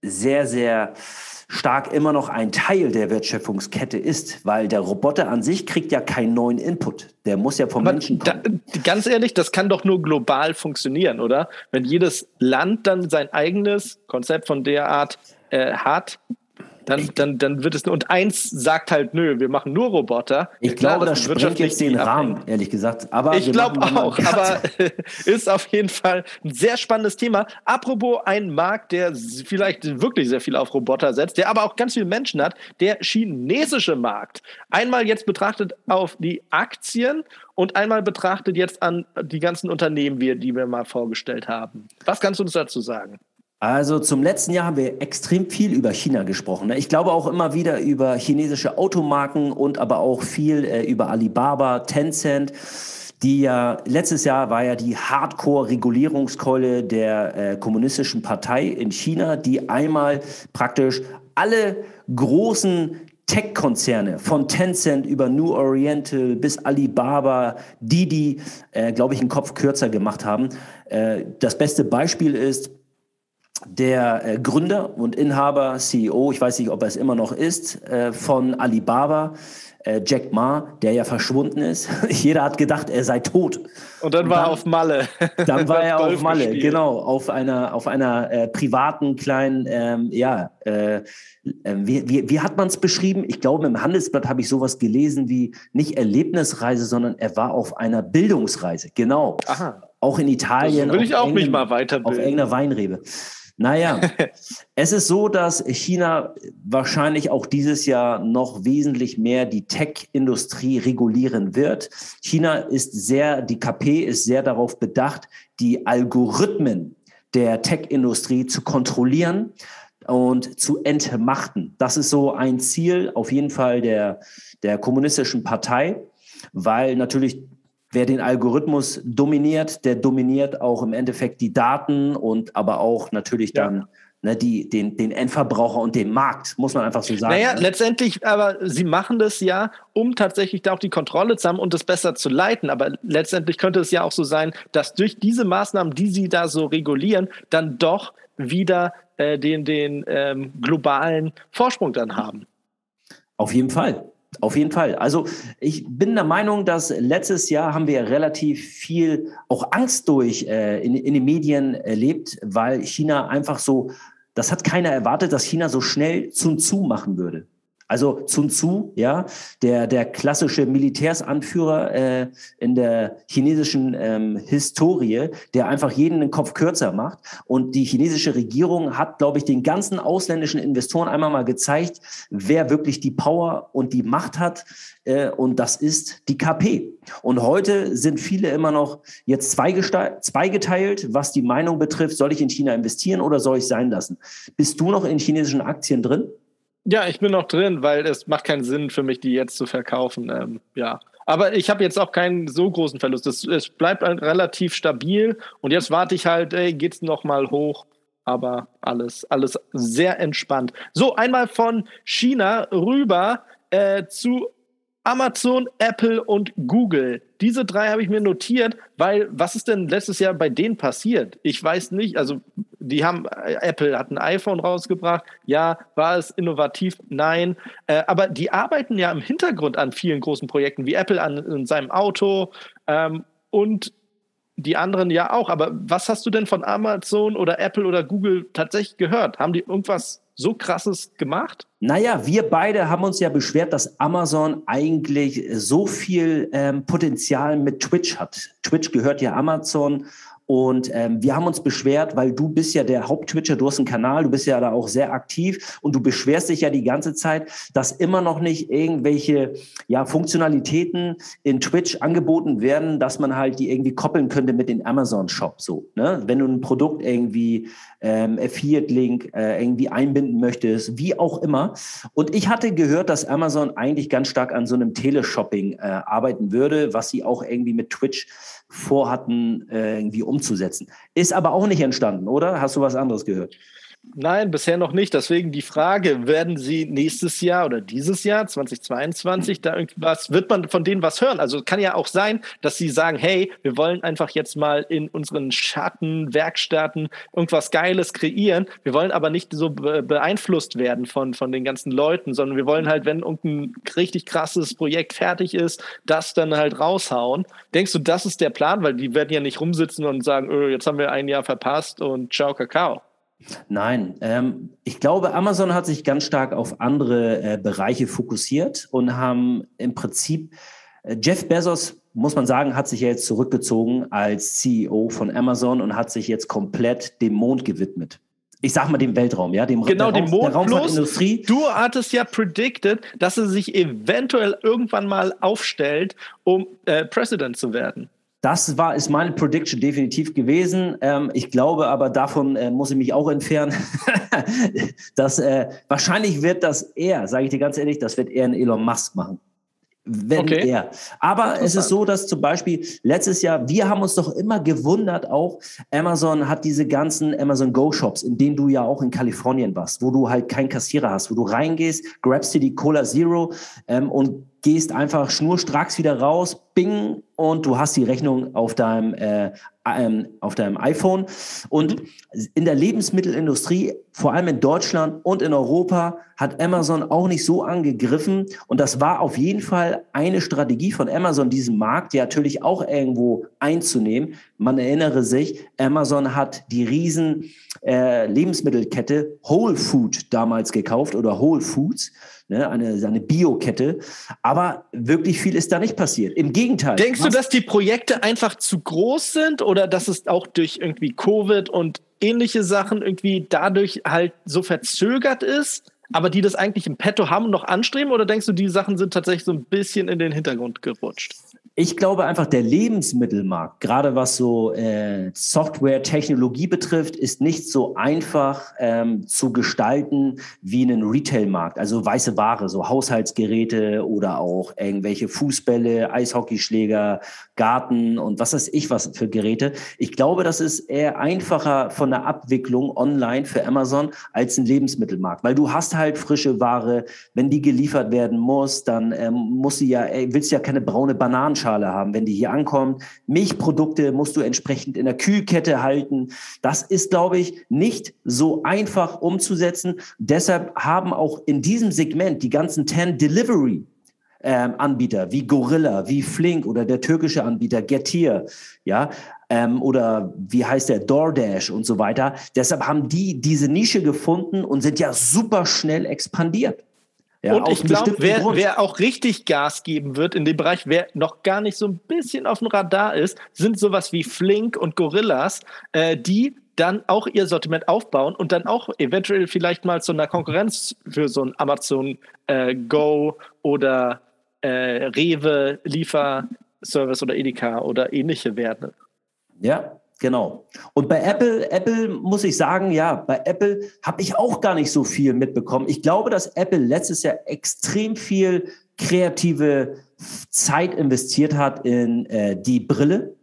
sehr, sehr stark immer noch ein Teil der Wertschöpfungskette ist, weil der Roboter an sich kriegt ja keinen neuen Input. Der muss ja vom Aber Menschen kommen. Da, ganz ehrlich, das kann doch nur global funktionieren, oder? Wenn jedes Land dann sein eigenes Konzept von der Art äh, hat, dann, dann, dann wird es und eins sagt halt, nö, wir machen nur Roboter. Ich Klar, glaube, das sprengt jetzt den Rahmen, ehrlich gesagt. Aber ich glaube auch, aber *laughs* ist auf jeden Fall ein sehr spannendes Thema. Apropos ein Markt, der vielleicht wirklich sehr viel auf Roboter setzt, der aber auch ganz viele Menschen hat, der chinesische Markt. Einmal jetzt betrachtet auf die Aktien und einmal betrachtet jetzt an die ganzen Unternehmen, die wir mal vorgestellt haben. Was kannst du uns dazu sagen? Also zum letzten Jahr haben wir extrem viel über China gesprochen. Ne? Ich glaube auch immer wieder über chinesische Automarken und aber auch viel äh, über Alibaba, Tencent die ja letztes Jahr war ja die Hardcore-Regulierungskeule der äh, kommunistischen Partei in China, die einmal praktisch alle großen Tech-Konzerne von Tencent über New Oriental bis Alibaba, die die, äh, glaube ich, einen Kopf kürzer gemacht haben. Äh, das beste Beispiel ist der äh, Gründer und Inhaber, CEO, ich weiß nicht, ob er es immer noch ist, äh, von Alibaba, äh, Jack Ma, der ja verschwunden ist. *laughs* Jeder hat gedacht, er sei tot. Und dann war er auf Malle. *laughs* Dann war *laughs* er auf Malle, gespielt. genau, auf einer, auf einer äh, privaten kleinen, ähm, ja, äh, wie, wie, wie hat man es beschrieben? Ich glaube, im Handelsblatt habe ich sowas gelesen wie nicht Erlebnisreise, sondern er war auf einer Bildungsreise. Genau. Aha. Auch in Italien. Das will ich auch mich mal weiterbilden. Auf irgendeiner Weinrebe. Naja, *laughs* es ist so, dass China wahrscheinlich auch dieses Jahr noch wesentlich mehr die Tech-Industrie regulieren wird. China ist sehr, die KP ist sehr darauf bedacht, die Algorithmen der Tech-Industrie zu kontrollieren und zu entmachten. Das ist so ein Ziel auf jeden Fall der, der kommunistischen Partei, weil natürlich wer den Algorithmus dominiert, der dominiert auch im Endeffekt die Daten und aber auch natürlich dann ja. ne, die, den, den Endverbraucher und den Markt, muss man einfach so sagen. Naja, ne? letztendlich, aber sie machen das ja, um tatsächlich da auch die Kontrolle zu haben und das besser zu leiten. Aber letztendlich könnte es ja auch so sein, dass durch diese Maßnahmen, die sie da so regulieren, dann doch wieder äh, den, den ähm, globalen Vorsprung dann haben. Auf jeden Fall. Auf jeden Fall. Also ich bin der Meinung, dass letztes Jahr haben wir relativ viel auch Angst durch äh, in, in den Medien erlebt, weil China einfach so, das hat keiner erwartet, dass China so schnell zum Zu machen würde. Also Sun Tzu, ja, der, der klassische Militärsanführer äh, in der chinesischen ähm, Historie, der einfach jeden den Kopf kürzer macht. Und die chinesische Regierung hat, glaube ich, den ganzen ausländischen Investoren einmal mal gezeigt, wer wirklich die Power und die Macht hat. Äh, und das ist die KP. Und heute sind viele immer noch jetzt zweigeteilt, was die Meinung betrifft, soll ich in China investieren oder soll ich sein lassen? Bist du noch in chinesischen Aktien drin? Ja, ich bin noch drin, weil es macht keinen Sinn für mich, die jetzt zu verkaufen. Ähm, ja. Aber ich habe jetzt auch keinen so großen Verlust. Es, es bleibt relativ stabil und jetzt warte ich halt, ey, geht's noch mal hoch? Aber alles, alles sehr entspannt. So, einmal von China rüber äh, zu Amazon, Apple und Google. Diese drei habe ich mir notiert, weil was ist denn letztes Jahr bei denen passiert? Ich weiß nicht, also die haben, äh, Apple hat ein iPhone rausgebracht, ja, war es innovativ? Nein, äh, aber die arbeiten ja im Hintergrund an vielen großen Projekten, wie Apple an, an seinem Auto ähm, und die anderen ja auch. Aber was hast du denn von Amazon oder Apple oder Google tatsächlich gehört? Haben die irgendwas so krasses gemacht? Naja, wir beide haben uns ja beschwert, dass Amazon eigentlich so viel ähm, Potenzial mit Twitch hat. Twitch gehört ja Amazon und ähm, wir haben uns beschwert, weil du bist ja der Haupttwitcher, du hast einen Kanal, du bist ja da auch sehr aktiv und du beschwerst dich ja die ganze Zeit, dass immer noch nicht irgendwelche ja, Funktionalitäten in Twitch angeboten werden, dass man halt die irgendwie koppeln könnte mit den Amazon-Shop. So, ne? Wenn du ein Produkt irgendwie ähm, Affiliate-Link äh, irgendwie einbinden möchtest, wie auch immer. Und ich hatte gehört, dass Amazon eigentlich ganz stark an so einem Teleshopping äh, arbeiten würde, was sie auch irgendwie mit Twitch vorhatten, äh, irgendwie umzusetzen. Ist aber auch nicht entstanden, oder? Hast du was anderes gehört? Nein, bisher noch nicht. Deswegen die Frage, werden Sie nächstes Jahr oder dieses Jahr, 2022, da irgendwas, wird man von denen was hören? Also kann ja auch sein, dass Sie sagen, hey, wir wollen einfach jetzt mal in unseren Schattenwerkstätten irgendwas Geiles kreieren. Wir wollen aber nicht so beeinflusst werden von, von den ganzen Leuten, sondern wir wollen halt, wenn irgendein richtig krasses Projekt fertig ist, das dann halt raushauen. Denkst du, das ist der Plan? Weil die werden ja nicht rumsitzen und sagen, öh, jetzt haben wir ein Jahr verpasst und ciao, Kakao. Nein, ähm, ich glaube, Amazon hat sich ganz stark auf andere äh, Bereiche fokussiert und haben im Prinzip, äh, Jeff Bezos, muss man sagen, hat sich ja jetzt zurückgezogen als CEO von Amazon und hat sich jetzt komplett dem Mond gewidmet. Ich sag mal dem Weltraum, ja, dem, genau, dem Mond der Raumfahrtindustrie. Du hattest ja predicted, dass er sich eventuell irgendwann mal aufstellt, um äh, President zu werden. Das war, ist meine Prediction definitiv gewesen. Ähm, ich glaube aber, davon äh, muss ich mich auch entfernen. *laughs* dass, äh, wahrscheinlich wird das er, sage ich dir ganz ehrlich, das wird er ein Elon Musk machen. Wenn okay. er. Aber es ist so, dass zum Beispiel letztes Jahr, wir haben uns doch immer gewundert auch, Amazon hat diese ganzen Amazon Go Shops, in denen du ja auch in Kalifornien warst, wo du halt keinen Kassierer hast, wo du reingehst, grabst dir die Cola Zero ähm, und gehst einfach schnurstracks wieder raus, Bing und du hast die Rechnung auf deinem, äh, ähm, auf deinem iPhone. Und in der Lebensmittelindustrie, vor allem in Deutschland und in Europa, hat Amazon auch nicht so angegriffen. Und das war auf jeden Fall eine Strategie von Amazon, diesen Markt ja natürlich auch irgendwo einzunehmen. Man erinnere sich, Amazon hat die riesen äh, Lebensmittelkette Whole Food damals gekauft oder Whole Foods ne, eine, eine Biokette. Aber wirklich viel ist da nicht passiert. Im Gegenteil. Denkst du, dass die Projekte einfach zu groß sind oder dass es auch durch irgendwie Covid und ähnliche Sachen irgendwie dadurch halt so verzögert ist? aber die das eigentlich im Petto haben und noch anstreben? Oder denkst du, die Sachen sind tatsächlich so ein bisschen in den Hintergrund gerutscht? Ich glaube einfach, der Lebensmittelmarkt, gerade was so äh, Software, Technologie betrifft, ist nicht so einfach ähm, zu gestalten wie einen Retailmarkt. Also weiße Ware, so Haushaltsgeräte oder auch irgendwelche Fußbälle, Eishockeyschläger, Garten und was weiß ich was für Geräte. Ich glaube, das ist eher einfacher von der Abwicklung online für Amazon als ein Lebensmittelmarkt, weil du hast halt frische Ware. Wenn die geliefert werden muss, dann ähm, muss sie ja, ey, willst du ja keine braune Bananenschale Nussschale haben, wenn die hier ankommt. Milchprodukte musst du entsprechend in der Kühlkette halten. Das ist, glaube ich, nicht so einfach umzusetzen. Deshalb haben auch in diesem Segment die ganzen 10 Delivery ähm, Anbieter wie Gorilla, wie Flink oder der türkische Anbieter Getir, ja, ähm, oder wie heißt der DoorDash und so weiter. Deshalb haben die diese Nische gefunden und sind ja super schnell expandiert. Ja, und ich glaube, wer, wer, auch richtig Gas geben wird in dem Bereich, wer noch gar nicht so ein bisschen auf dem Radar ist, sind sowas wie Flink und Gorillas, äh, die dann auch ihr Sortiment aufbauen und dann auch eventuell vielleicht mal zu einer Konkurrenz für so ein Amazon äh, Go oder äh, Rewe Lieferservice oder Edeka oder ähnliche werden. Ja, Genau. Und bei Apple, Apple muss ich sagen, ja, bei Apple habe ich auch gar nicht so viel mitbekommen. Ich glaube, dass Apple letztes Jahr extrem viel kreative Zeit investiert hat in äh, die Brille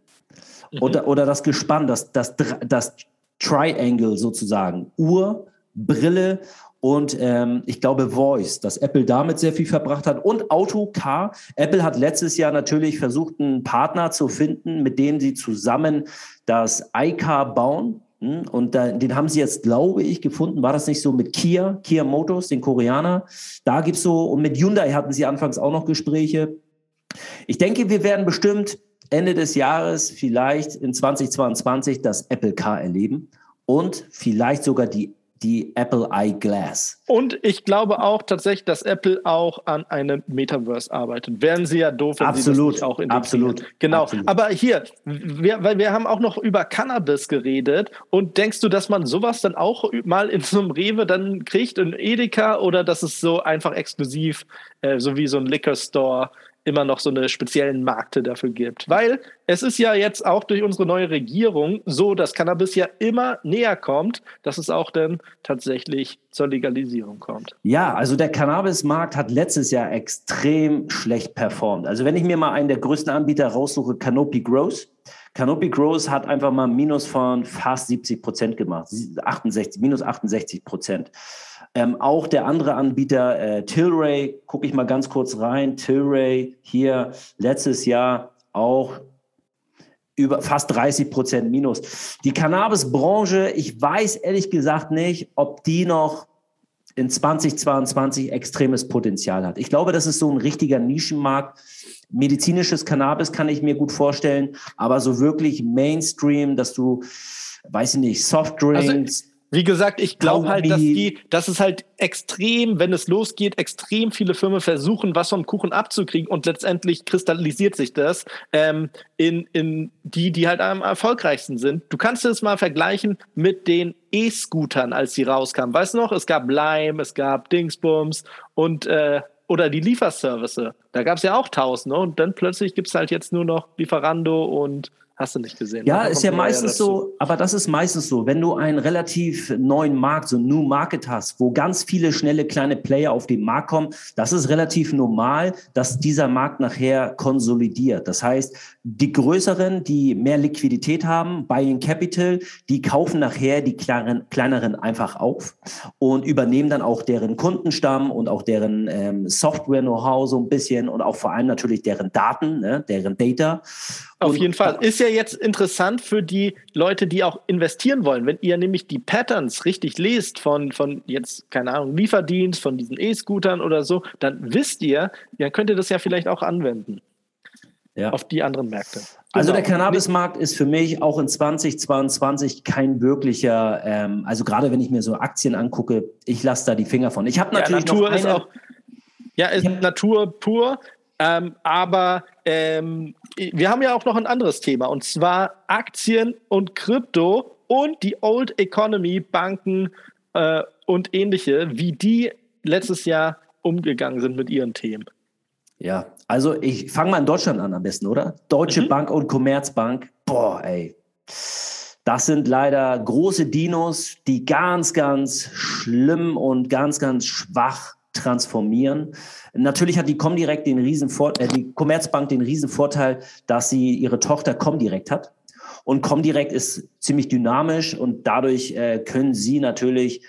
mhm. oder, oder das Gespann, das, das, das Triangle sozusagen. Uhr, Brille und ähm, ich glaube Voice, dass Apple damit sehr viel verbracht hat und Auto, Car. Apple hat letztes Jahr natürlich versucht, einen Partner zu finden, mit dem sie zusammen das iCar bauen. Hm? Und den haben sie jetzt, glaube ich, gefunden. War das nicht so mit Kia, Kia Motors, den Koreaner? Da gibt es so, und mit Hyundai hatten sie anfangs auch noch Gespräche. Ich denke, wir werden bestimmt Ende des Jahres, vielleicht in 2022, das Apple Car erleben und vielleicht sogar die die Apple Eyeglass. Und ich glaube auch tatsächlich, dass Apple auch an einem Metaverse arbeitet. Wären sie ja doof, wenn absolut, sie das nicht auch in Absolut. Genau. Absolut. Aber hier, wir, weil wir haben auch noch über Cannabis geredet. Und denkst du, dass man sowas dann auch mal in so einem Rewe dann kriegt, in Edeka, oder dass es so einfach exklusiv, äh, so wie so ein Liquor Store immer noch so eine speziellen Markte dafür gibt. Weil es ist ja jetzt auch durch unsere neue Regierung so, dass Cannabis ja immer näher kommt, dass es auch dann tatsächlich zur Legalisierung kommt. Ja, also der Cannabismarkt hat letztes Jahr extrem schlecht performt. Also wenn ich mir mal einen der größten Anbieter raussuche, Canopy Grows, Canopy Grows hat einfach mal Minus von fast 70 Prozent gemacht, 68, minus 68 Prozent. Ähm, auch der andere Anbieter, äh, Tilray, gucke ich mal ganz kurz rein. Tilray hier letztes Jahr auch über fast 30 Prozent Minus. Die Cannabis-Branche, ich weiß ehrlich gesagt nicht, ob die noch in 2022 extremes Potenzial hat. Ich glaube, das ist so ein richtiger Nischenmarkt. Medizinisches Cannabis kann ich mir gut vorstellen, aber so wirklich Mainstream, dass du, weiß ich nicht, Softdrinks. Also wie gesagt, ich glaube halt, dass die, dass es halt extrem, wenn es losgeht, extrem viele Firmen versuchen, was vom Kuchen abzukriegen und letztendlich kristallisiert sich das ähm, in, in die, die halt am erfolgreichsten sind. Du kannst es mal vergleichen mit den E-Scootern, als sie rauskamen. Weißt du noch, es gab Lime, es gab Dingsbums und äh, oder die Lieferservice. Da gab es ja auch tausende und dann plötzlich gibt es halt jetzt nur noch Lieferando und Hast du nicht gesehen? Ja, ist ja meistens so, aber das ist meistens so, wenn du einen relativ neuen Markt, so ein New Market hast, wo ganz viele schnelle kleine Player auf den Markt kommen, das ist relativ normal, dass dieser Markt nachher konsolidiert. Das heißt, die größeren, die mehr Liquidität haben, Buying Capital, die kaufen nachher die kleineren, kleineren einfach auf und übernehmen dann auch deren Kundenstamm und auch deren ähm, Software-Know-how so ein bisschen und auch vor allem natürlich deren Daten, ne, deren Data. Auf Und jeden Fall. Ist ja jetzt interessant für die Leute, die auch investieren wollen. Wenn ihr nämlich die Patterns richtig lest von, von jetzt, keine Ahnung, Lieferdienst, von diesen E-Scootern oder so, dann wisst ihr, dann könnt ihr das ja vielleicht auch anwenden. Ja. Auf die anderen Märkte. Also Genau. der Cannabismarkt ist für mich auch in 2022 kein wirklicher, ähm, also gerade wenn ich mir so Aktien angucke, ich lasse da die Finger von. Ich habe Ja, natürlich Natur noch ist eine, auch, ja, ist Ja. Natur pur. Ähm, aber ähm, wir haben ja auch noch ein anderes Thema und zwar Aktien und Krypto und die Old Economy Banken äh, und ähnliche, wie die letztes Jahr umgegangen sind mit ihren Themen. Ja, also ich fange mal in Deutschland an am besten, oder? Deutsche Mhm. Bank und Commerzbank, boah, ey. Das sind leider große Dinos, die ganz, ganz schlimm und ganz, ganz schwach transformieren. Natürlich hat die Comdirect den riesen äh, die Commerzbank den riesen Vorteil, dass sie ihre Tochter Comdirect hat. Und Comdirect ist ziemlich dynamisch und dadurch äh, können sie natürlich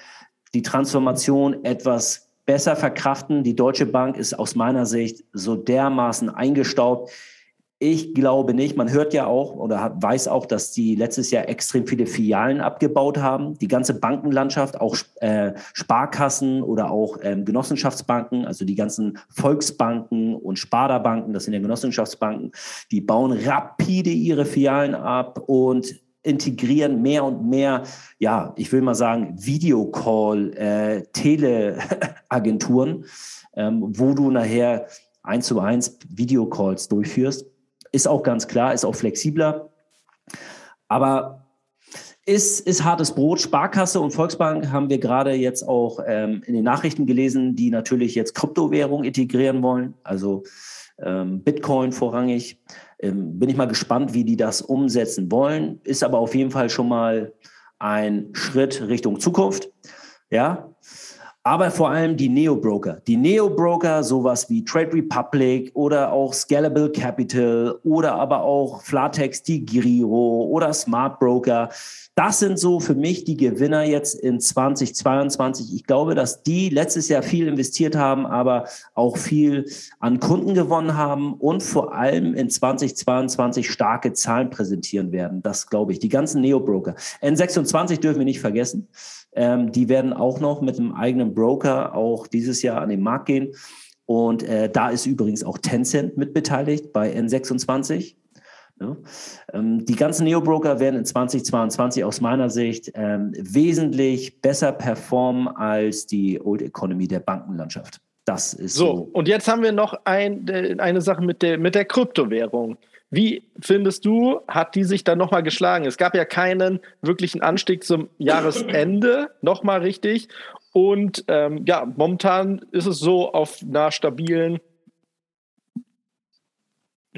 die Transformation etwas besser verkraften. Die Deutsche Bank ist aus meiner Sicht so dermaßen eingestaubt. Ich glaube nicht. Man hört ja auch oder weiß auch, dass die letztes Jahr extrem viele Filialen abgebaut haben. Die ganze Bankenlandschaft, auch äh, Sparkassen oder auch ähm, Genossenschaftsbanken, also die ganzen Volksbanken und Sparda-Banken, das sind ja Genossenschaftsbanken, die bauen rapide ihre Filialen ab und integrieren mehr und mehr, ja, ich will mal sagen, Videocall, äh, ähm, wo du nachher eins zu eins Videocalls durchführst. Ist auch ganz klar, ist auch flexibler. Aber ist, ist hartes Brot. Sparkasse und Volksbank haben wir gerade jetzt auch ähm, in den Nachrichten gelesen, die natürlich jetzt Kryptowährung integrieren wollen, also ähm, Bitcoin vorrangig. Ähm, bin ich mal gespannt, wie die das umsetzen wollen. Ist aber auf jeden Fall schon mal ein Schritt Richtung Zukunft. Ja, aber vor allem die Neo-Broker. Die Neo-Broker, sowas wie Trade Republic oder auch Scalable Capital oder aber auch Flatex, die Giro oder Smart Broker. Das sind so für mich die Gewinner jetzt in 2022. Ich glaube, dass die letztes Jahr viel investiert haben, aber auch viel an Kunden gewonnen haben und vor allem in 2022 starke Zahlen präsentieren werden. Das glaube ich. Die ganzen Neo-Broker. N26 dürfen wir nicht vergessen. Ähm, die werden auch noch mit einem eigenen Broker auch dieses Jahr an den Markt gehen. Und äh, da ist übrigens auch Tencent mit beteiligt bei N26. Ja. Ähm, die ganzen Neo-Broker werden in 2022 aus meiner Sicht ähm, wesentlich besser performen als die Old Economy der Bankenlandschaft. Das ist So, so. und jetzt haben wir noch ein, äh, eine Sache mit der, mit der Kryptowährung. Wie findest du, hat die sich dann nochmal geschlagen? Es gab ja keinen wirklichen Anstieg zum Jahresende, *laughs* nochmal richtig. Und ähm, ja, momentan ist es so auf einer stabilen.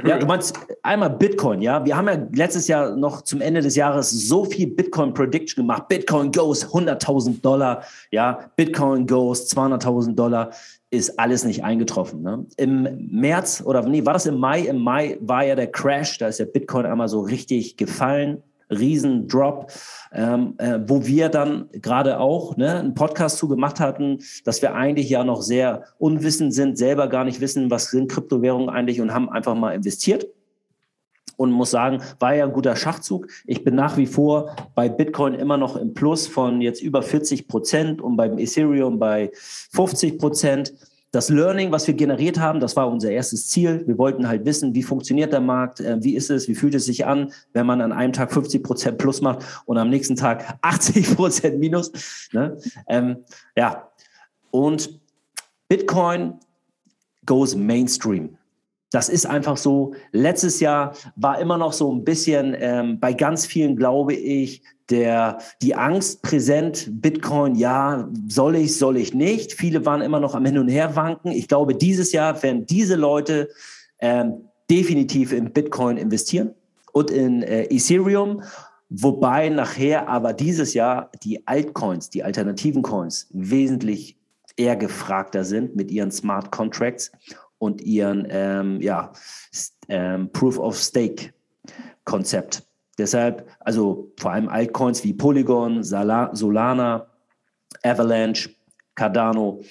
Ja, du meinst einmal Bitcoin, ja? Wir haben ja letztes Jahr noch zum Ende des Jahres so viel Bitcoin Prediction gemacht. Bitcoin goes 100.000 Dollar, ja? Bitcoin goes 200.000 Dollar. Ist alles nicht eingetroffen. Ne? Im März oder nee, war das im Mai? Im Mai war ja der Crash, da ist der Bitcoin einmal so richtig gefallen. Riesendrop, ähm, äh, wo wir dann gerade auch ne, einen Podcast zu gemacht hatten, dass wir eigentlich ja noch sehr unwissend sind, selber gar nicht wissen, was sind Kryptowährungen eigentlich und haben einfach mal investiert. Und muss sagen, war ja ein guter Schachzug. Ich bin nach wie vor bei Bitcoin immer noch im Plus von jetzt über 40 Prozent und beim Ethereum bei 50 Prozent das Learning, was wir generiert haben, das war unser erstes Ziel. Wir wollten halt wissen, wie funktioniert der Markt, äh, wie ist es, wie fühlt es sich an, wenn man an einem Tag 50 Prozent plus macht und am nächsten Tag *laughs* 80 Prozent minus. Ne? Ähm, ja, und Bitcoin goes mainstream. Das ist einfach so. Letztes Jahr war immer noch so ein bisschen ähm, bei ganz vielen, glaube ich, der, die Angst präsent, Bitcoin, ja, soll ich, soll ich nicht. Viele waren immer noch am Hin und Her wanken. Ich glaube, dieses Jahr werden diese Leute ähm, definitiv in Bitcoin investieren. und in äh, Ethereum. Wobei nachher aber dieses Jahr die Altcoins, die alternativen Coins, wesentlich eher gefragter sind mit ihren Smart Contracts und ihren ähm, ja, ähm, Proof of Stake Konzept. Deshalb, also vor allem Altcoins wie Polygon, Solana, Avalanche, Cardano,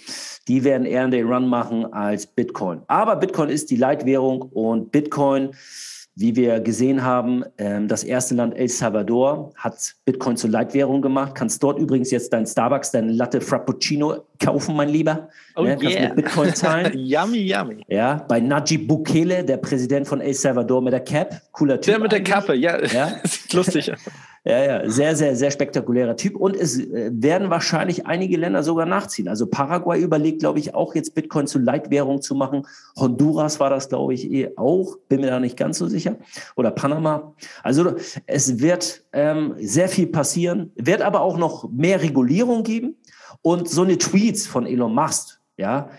die werden eher den Run machen als Bitcoin. Aber Bitcoin ist die Leitwährung und Bitcoin wie wir gesehen haben, ähm, das erste Land El Salvador hat Bitcoin zur Leitwährung gemacht. Kannst dort übrigens jetzt dein Starbucks, dein Latte Frappuccino kaufen, mein Lieber. Oh ne? Kannst yeah. mit Bitcoin zahlen. *laughs* yummy, yummy. Ja, bei Najib Bukele, der Präsident von El Salvador mit der Cap. Cooler Typ. Der mit der Kappe, ja. ja? *laughs* Lustig. *laughs* Ja, ja, sehr, sehr, sehr spektakulärer Typ. Und es äh, werden wahrscheinlich einige Länder sogar nachziehen. Also Paraguay überlegt, glaube ich, auch jetzt Bitcoin zu Leitwährung zu machen. Honduras war das, glaube ich, eh auch. Bin mir da nicht ganz so sicher. Oder Panama. Also es wird ähm, sehr viel passieren, wird aber auch noch mehr Regulierung geben. Und so eine Tweets von Elon Musk, ja,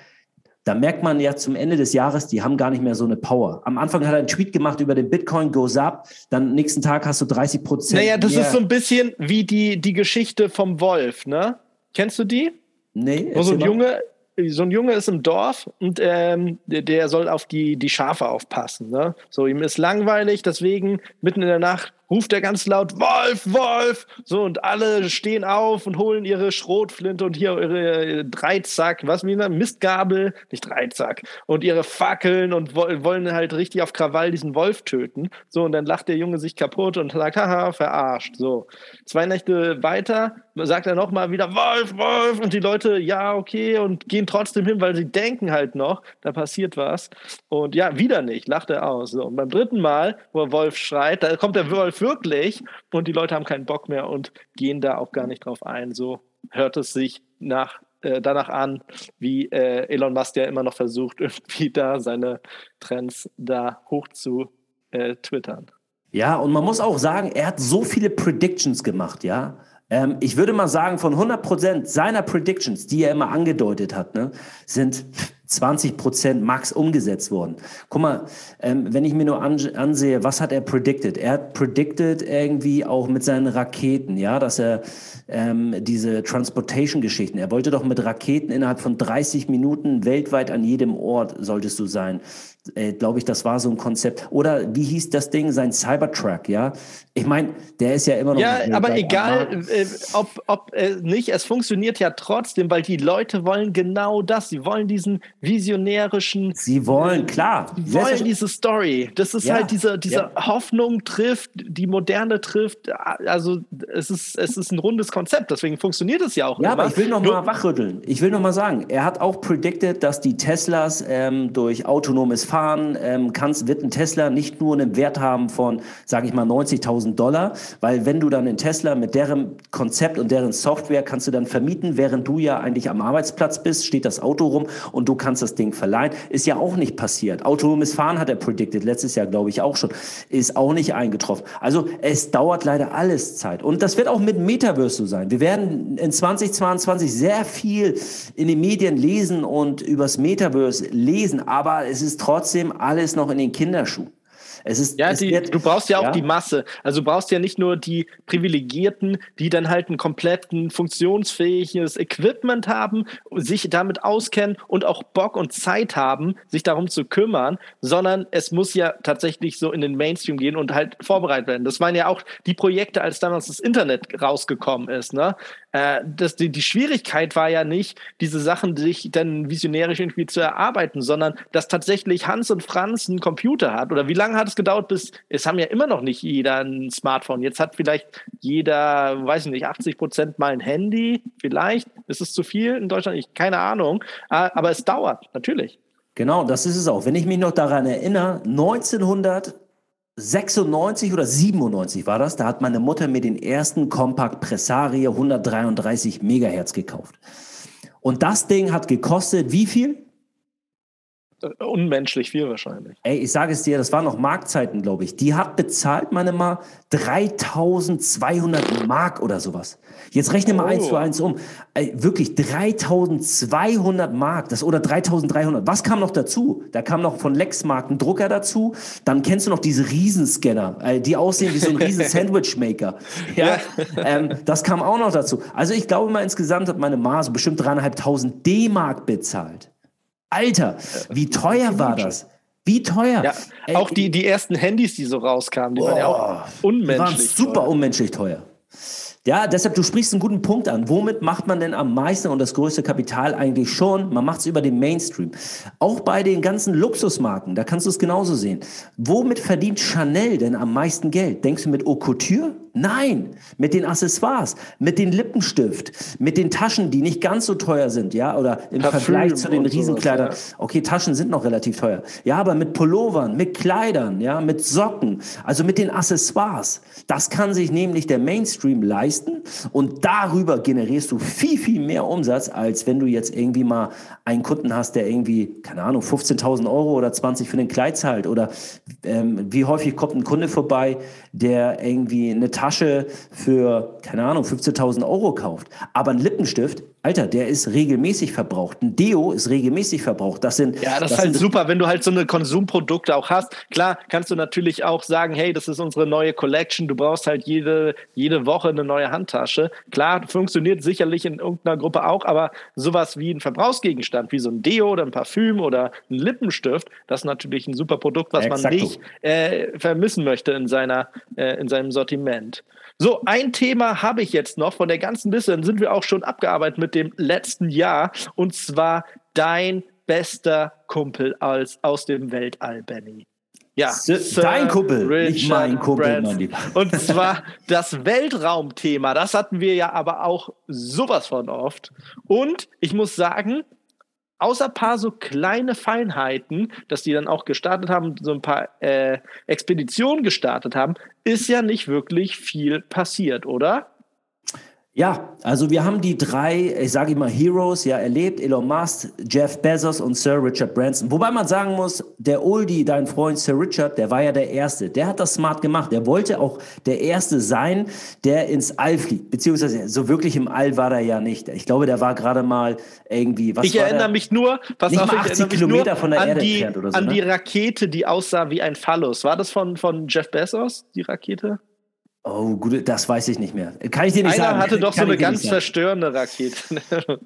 da merkt man ja zum Ende des Jahres, die haben gar nicht mehr so eine Power. Am Anfang hat er einen Tweet gemacht über den Bitcoin goes up, dann nächsten Tag hast du 30 Prozent. Naja, das mehr. ist so ein bisschen wie die, die Geschichte vom Wolf, ne? Kennst du die? Nee. Wo so ein Junge, so ein Junge ist im Dorf und ähm, der, soll auf die, die Schafe aufpassen. Ne? So, ihm ist langweilig, deswegen mitten in der Nacht ruft er ganz laut Wolf, Wolf. So, und alle stehen auf und holen ihre Schrotflinte und hier ihre Dreizack, was wie eine Mistgabel, nicht Dreizack, und ihre Fackeln und wollen halt richtig auf Krawall diesen Wolf töten. So, und dann lacht der Junge sich kaputt und sagt, haha, verarscht. So, zwei Nächte weiter sagt er nochmal wieder Wolf, Wolf und die Leute, ja, okay, und gehen trotzdem hin, weil sie denken halt noch, da passiert was. Und ja, wieder nicht, lacht er aus. So, und beim dritten Mal, wo Wolf schreit, da kommt der Wolf wirklich und die Leute haben keinen Bock mehr und gehen da auch gar nicht drauf ein. So hört es sich nach äh, danach an, wie äh, Elon Musk ja immer noch versucht, *laughs* irgendwie da seine Trends da hoch zu äh, twittern. Ja, und man muss auch sagen, er hat so viele Predictions gemacht, ja. Ähm, ich würde mal sagen, von 100 Prozent seiner Predictions, die er immer angedeutet hat, ne, sind 20 Prozent max umgesetzt worden. Guck mal, ähm, wenn ich mir nur ansehe, was hat er predicted? Er hat predicted irgendwie auch mit seinen Raketen, ja, dass er ähm, diese Transportation-Geschichten, er wollte doch mit Raketen innerhalb von 30 Minuten weltweit an jedem Ort solltest du sein äh, glaube ich, das war so ein Konzept. Oder wie hieß das Ding, sein Cybertruck, ja? Ich meine, der ist ja immer noch. Ja, aber egal, äh, ob, ob äh, nicht, es funktioniert ja trotzdem, weil die Leute wollen genau das. Sie wollen diesen visionärischen. Sie wollen, klar. Sie wollen diese Story. Das ist ja, halt diese, diese ja. Hoffnung trifft, die Moderne trifft. Also, es ist, es ist ein rundes Konzept, deswegen funktioniert es ja auch. Ja, immer. aber ich will noch mal wachrütteln. Ich will noch mal sagen, er hat auch predicted, dass die Teslas ähm, durch autonomes fahren ähm, kannst, wird ein Tesla nicht nur einen Wert haben von, sage ich mal, 90.000 Dollar, weil wenn du dann einen Tesla mit deren Konzept und deren Software kannst du dann vermieten, während du ja eigentlich am Arbeitsplatz bist, steht das Auto rum und du kannst das Ding verleihen. Ist ja auch nicht passiert. Autonomes Fahren hat er predicted, letztes Jahr glaube ich auch schon, ist auch nicht eingetroffen. Also es dauert leider alles Zeit. Und das wird auch mit Metaverse so sein. Wir werden in 2022 sehr viel in den Medien lesen und übers Metaverse lesen, aber es ist trotzdem alles noch in den Kinderschuhen. Es ist, ja, es die, wird, du brauchst ja auch ja. die Masse. Also du brauchst ja nicht nur die Privilegierten, die dann halt ein kompletten funktionsfähiges Equipment haben, sich damit auskennen und auch Bock und Zeit haben, sich darum zu kümmern, sondern es muss ja tatsächlich so in den Mainstream gehen und halt vorbereitet werden. Das waren ja auch die Projekte, als damals das Internet rausgekommen ist. Ne? Äh, das, die, die Schwierigkeit war ja nicht, diese Sachen sich dann visionärisch irgendwie zu erarbeiten, sondern dass tatsächlich Hans und Franz einen Computer hat. Oder wie lange hat es gedauert, bis es haben ja immer noch nicht jeder ein Smartphone. Jetzt hat vielleicht jeder, weiß ich nicht, 80 Prozent mal ein Handy. Vielleicht ist es zu viel in Deutschland, ich keine Ahnung. Äh, aber es dauert natürlich. Genau, das ist es auch. Wenn ich mich noch daran erinnere, 1900 96 oder 97 war das, da hat meine Mutter mir den ersten Compact Pressaria 133 Megahertz gekauft. Und das Ding hat gekostet wie viel? Unmenschlich viel wahrscheinlich. Ey, ich sage es dir, das waren noch Markzeiten, glaube ich. Die hat bezahlt, meine mal, 3200 Mark oder sowas. Jetzt rechne mal oh. eins zu eins um. Ey, wirklich 3200 Mark, das oder 3300. Was kam noch dazu? Da kam noch von Lexmark ein Drucker dazu. Dann kennst du noch diese Riesenscanner, äh, die aussehen wie so ein *laughs* riesen Sandwichmaker. Ja, ähm, das kam auch noch dazu. Also ich glaube mal insgesamt hat meine Ma so bestimmt dreieinhalbtausend D-Mark bezahlt. Alter, wie teuer war das? Wie teuer? Ja, Ey, auch die, die ersten Handys, die so rauskamen, die oh, waren ja auch unmenschlich. Die waren super teuer. unmenschlich teuer. Ja, deshalb, du sprichst einen guten Punkt an. Womit macht man denn am meisten und das größte Kapital eigentlich schon? Man macht es über den Mainstream. Auch bei den ganzen Luxusmarken, da kannst du es genauso sehen. Womit verdient Chanel denn am meisten Geld? Denkst du mit Haute Couture? Nein, mit den Accessoires, mit den Lippenstift, mit den Taschen, die nicht ganz so teuer sind, ja, oder im Parfüm Vergleich zu den Riesenkleidern. Ja. Okay, Taschen sind noch relativ teuer. Ja, aber mit Pullovern, mit Kleidern, ja, mit Socken, also mit den Accessoires. Das kann sich nämlich der Mainstream leisten und darüber generierst du viel, viel mehr Umsatz, als wenn du jetzt irgendwie mal einen Kunden hast, der irgendwie, keine Ahnung, 15.000 Euro oder 20 für den Kleid zahlt oder ähm, wie häufig kommt ein Kunde vorbei, der irgendwie eine Tasche für, keine Ahnung, 15.000 Euro kauft. Aber ein Lippenstift, Alter, der ist regelmäßig verbraucht. Ein Deo ist regelmäßig verbraucht. Das sind. Ja, das, das ist halt super, wenn du halt so eine Konsumprodukte auch hast. Klar, kannst du natürlich auch sagen, hey, das ist unsere neue Collection. Du brauchst halt jede, jede Woche eine neue Handtasche. Klar, funktioniert sicherlich in irgendeiner Gruppe auch, aber sowas wie ein Verbrauchsgegenstand, wie so ein Deo oder ein Parfüm oder ein Lippenstift, das ist natürlich ein super Produkt, was man nicht äh, vermissen möchte in seiner, äh, in seinem Sortiment. So, ein Thema habe ich jetzt noch von der ganzen Liste, dann sind wir auch schon abgearbeitet mit dem letzten Jahr und zwar dein bester Kumpel als, aus dem Weltall, Benny. Ja, Sir dein Kumpel, Richard nicht mein Kumpel, mein Lieber. *laughs* Und zwar das Weltraumthema, das hatten wir ja aber auch sowas von oft. Und ich muss sagen, außer ein paar so kleine Feinheiten, dass die dann auch gestartet haben, so ein paar äh, Expeditionen gestartet haben, ist ja nicht wirklich viel passiert, oder? Ja, also wir haben die drei, ich sage immer Heroes, ja erlebt, Elon Musk, Jeff Bezos und Sir Richard Branson. Wobei man sagen muss, der Oldie, dein Freund Sir Richard, der war ja der Erste. Der hat das smart gemacht. Der wollte auch der Erste sein, der ins All fliegt. Beziehungsweise so wirklich im All war er ja nicht. Ich glaube, der war gerade mal irgendwie, was Ich erinnere der? mich nur, pass nicht auf, ich erinnere mich Kilometer von der an Erde die, entfernt oder so. An ne? die Rakete, die aussah wie ein Phallus. War das von, von Jeff Bezos, die Rakete? Oh, gut, das weiß ich nicht mehr. Kann ich dir nicht Einer sagen. hatte doch Kann so eine ganz verstörende Rakete. *laughs*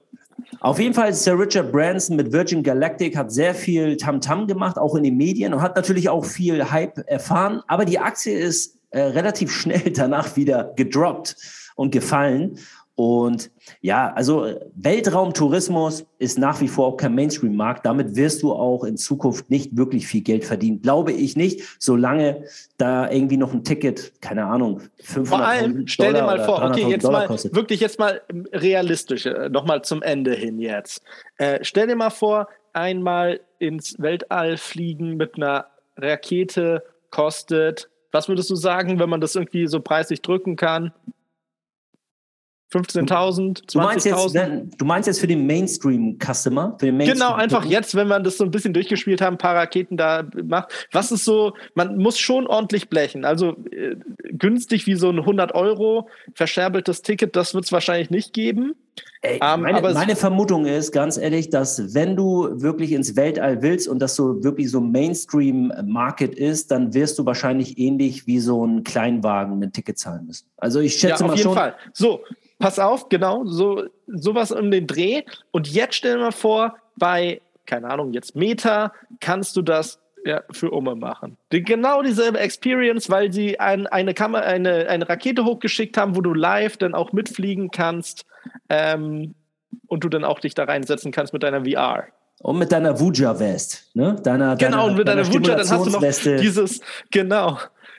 Auf jeden Fall, Sir Richard Branson mit Virgin Galactic hat sehr viel Tamtam gemacht, auch in den Medien und hat natürlich auch viel Hype erfahren. Aber die Aktie ist äh, relativ schnell *laughs* danach wieder gedroppt und gefallen. Und ja, also äh, Weltraumtourismus ist nach wie vor auch kein Mainstream-Markt. Damit wirst du auch in Zukunft nicht wirklich viel Geld verdienen. Glaube ich nicht, solange da irgendwie noch ein Ticket, keine Ahnung, 500 Vor allem, stell dir mal vor, okay, 300.000 jetzt Dollar mal kostet. wirklich jetzt mal realistisch, äh, nochmal zum Ende hin jetzt. Äh, stell dir mal vor, einmal ins Weltall fliegen mit einer Rakete kostet, was würdest du sagen, wenn man das irgendwie so preislich drücken kann? 15.000, Du meinst, jetzt, 20.000? wenn- du meinst jetzt für den Mainstream-Customer? Für den Mainstream Genau, einfach jetzt, wenn man das so ein bisschen durchgespielt haben, ein paar Raketen da macht. Was ist so, man muss schon ordentlich blechen. Also äh, günstig wie so ein 100 Euro verscherbeltes Ticket, das wird es wahrscheinlich nicht geben. Ey, Ähm, meine, meine Vermutung ist ganz ehrlich, dass wenn du wirklich ins Weltall willst und das so wirklich so Mainstream-Market ist, dann wirst du wahrscheinlich ähnlich wie so ein Kleinwagen ein Ticket zahlen müssen. Also ich schätze ja, auf mal jeden schon. Fall. So, pass auf, genau, so sowas um den Dreh. Und jetzt stell dir mal vor, bei, keine Ahnung, jetzt Meta kannst du das ja, für Umme machen. Die, genau dieselbe Experience, weil sie ein, eine, Kamera, eine, eine Rakete hochgeschickt haben, wo du live dann auch mitfliegen kannst ähm, und du dann auch dich da reinsetzen kannst mit deiner VR. Und mit deiner Vuja-Vest, ne? Deiner, Genau, und mit deiner Wuja, dann hast du noch dieses, genau,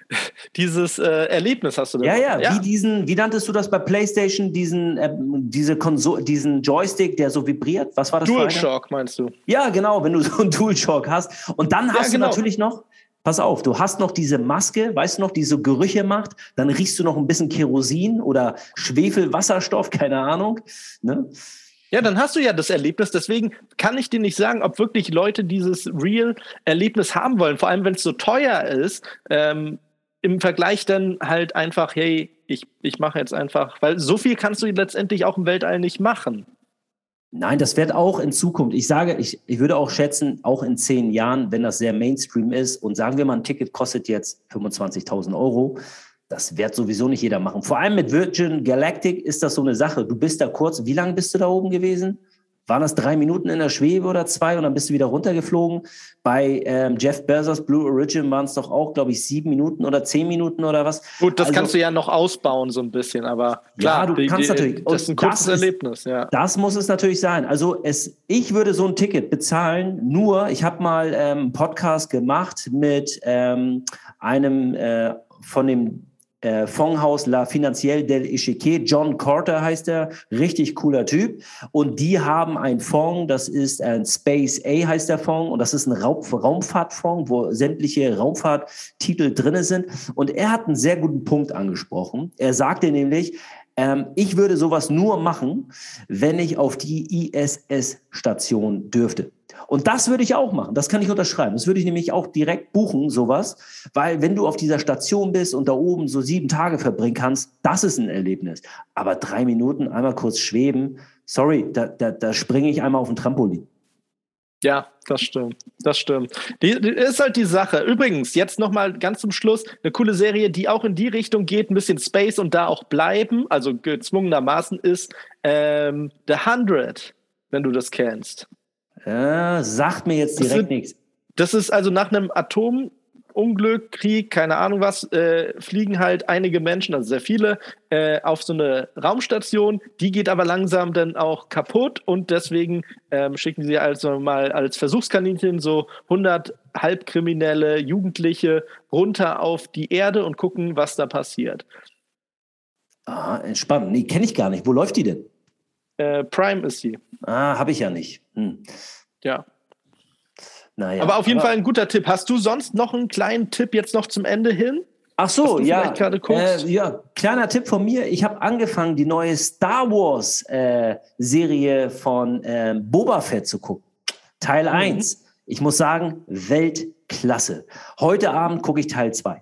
*laughs* dieses äh, Erlebnis hast du. Ja, noch. ja, wie diesen, wie nanntest du das bei PlayStation, diesen, ähm, diese Konsole, diesen Joystick, der so vibriert? Was war das? DualShock meinst du? Ja, genau, wenn du so einen *laughs* DualShock hast. Und dann hast genau. du natürlich noch, pass auf, du hast noch diese Maske, weißt du noch, die so Gerüche macht. Dann riechst du noch ein bisschen Kerosin oder Schwefel, Wasserstoff, *laughs* keine Ahnung. Ne? Ja, dann hast du ja das Erlebnis. Deswegen kann ich dir nicht sagen, ob wirklich Leute dieses Real-Erlebnis haben wollen. Vor allem, wenn es so teuer ist. Ähm, Im Vergleich dann halt einfach, hey, ich, ich mache jetzt einfach, weil so viel kannst du letztendlich auch im Weltall nicht machen. Nein, das wird auch in Zukunft. Ich sage, ich, ich würde auch schätzen, auch in zehn Jahren, wenn das sehr Mainstream ist und sagen wir mal, ein Ticket kostet jetzt 25.000 Euro, das wird sowieso nicht jeder machen. Vor allem mit Virgin Galactic ist das so eine Sache. Du bist da kurz, wie lange bist du da oben gewesen? Waren das drei Minuten in der Schwebe oder zwei und dann bist du wieder runtergeflogen? Bei ähm, Jeff Bezos Blue Origin waren es doch auch, glaube ich, sieben Minuten oder zehn Minuten oder was. Gut, das also, kannst du ja noch ausbauen so ein bisschen, aber klar, ja, du die, kannst die, natürlich. Das ist ein kurzes das Erlebnis, ja. Das muss es natürlich sein. Also es, ich würde so ein Ticket bezahlen. Nur, ich habe mal ähm, einen Podcast gemacht mit ähm, einem äh, von dem äh, Fondshaus La Financielle del Echiquier. John Carter heißt er, richtig cooler Typ. Und die haben einen Fonds, das ist ein Space A heißt der Fonds und das ist ein Raum, Raumfahrtfonds, wo sämtliche Raumfahrttitel drinne sind. Und er hat einen sehr guten Punkt angesprochen. Er sagte nämlich, ähm, ich würde sowas nur machen, wenn ich auf die ISS-Station dürfte. Und das würde ich auch machen. Das kann ich unterschreiben. Das würde ich nämlich auch direkt buchen, sowas. Weil wenn du auf dieser Station bist und da oben so sieben Tage verbringen kannst, das ist ein Erlebnis. Aber drei Minuten einmal kurz schweben, sorry, da, da, da springe ich einmal auf ein Trampolin. Ja, das stimmt. Das stimmt. Die, die ist halt die Sache. Übrigens, jetzt nochmal ganz zum Schluss eine coole Serie, die auch in die Richtung geht, ein bisschen Space und da auch bleiben, also gezwungenermaßen ist ähm, The Hundred, wenn du das kennst. Ja, sagt mir jetzt direkt nichts. Das ist also nach einem Atomunglück, Krieg, keine Ahnung was, äh, fliegen halt einige Menschen, also sehr viele, äh, auf so eine Raumstation. Die geht aber langsam dann auch kaputt und deswegen ähm, schicken sie also mal als Versuchskaninchen so 100 halbkriminelle Jugendliche runter auf die Erde und gucken, was da passiert. Ah, spannend. Nee, kenne ich gar nicht. Wo läuft die denn? Äh, Prime ist sie. Ah, habe ich ja nicht. Hm. Ja. Naja, aber auf jeden aber Fall ein guter Tipp. Hast du sonst noch einen kleinen Tipp jetzt noch zum Ende hin? Ach so, ja. Äh, ja, kleiner Tipp von mir. Ich habe angefangen, die neue Star Wars äh, Serie von äh, Boba Fett zu gucken. Teil mhm. 1. Ich muss sagen, Weltklasse. Heute Abend gucke ich Teil 2.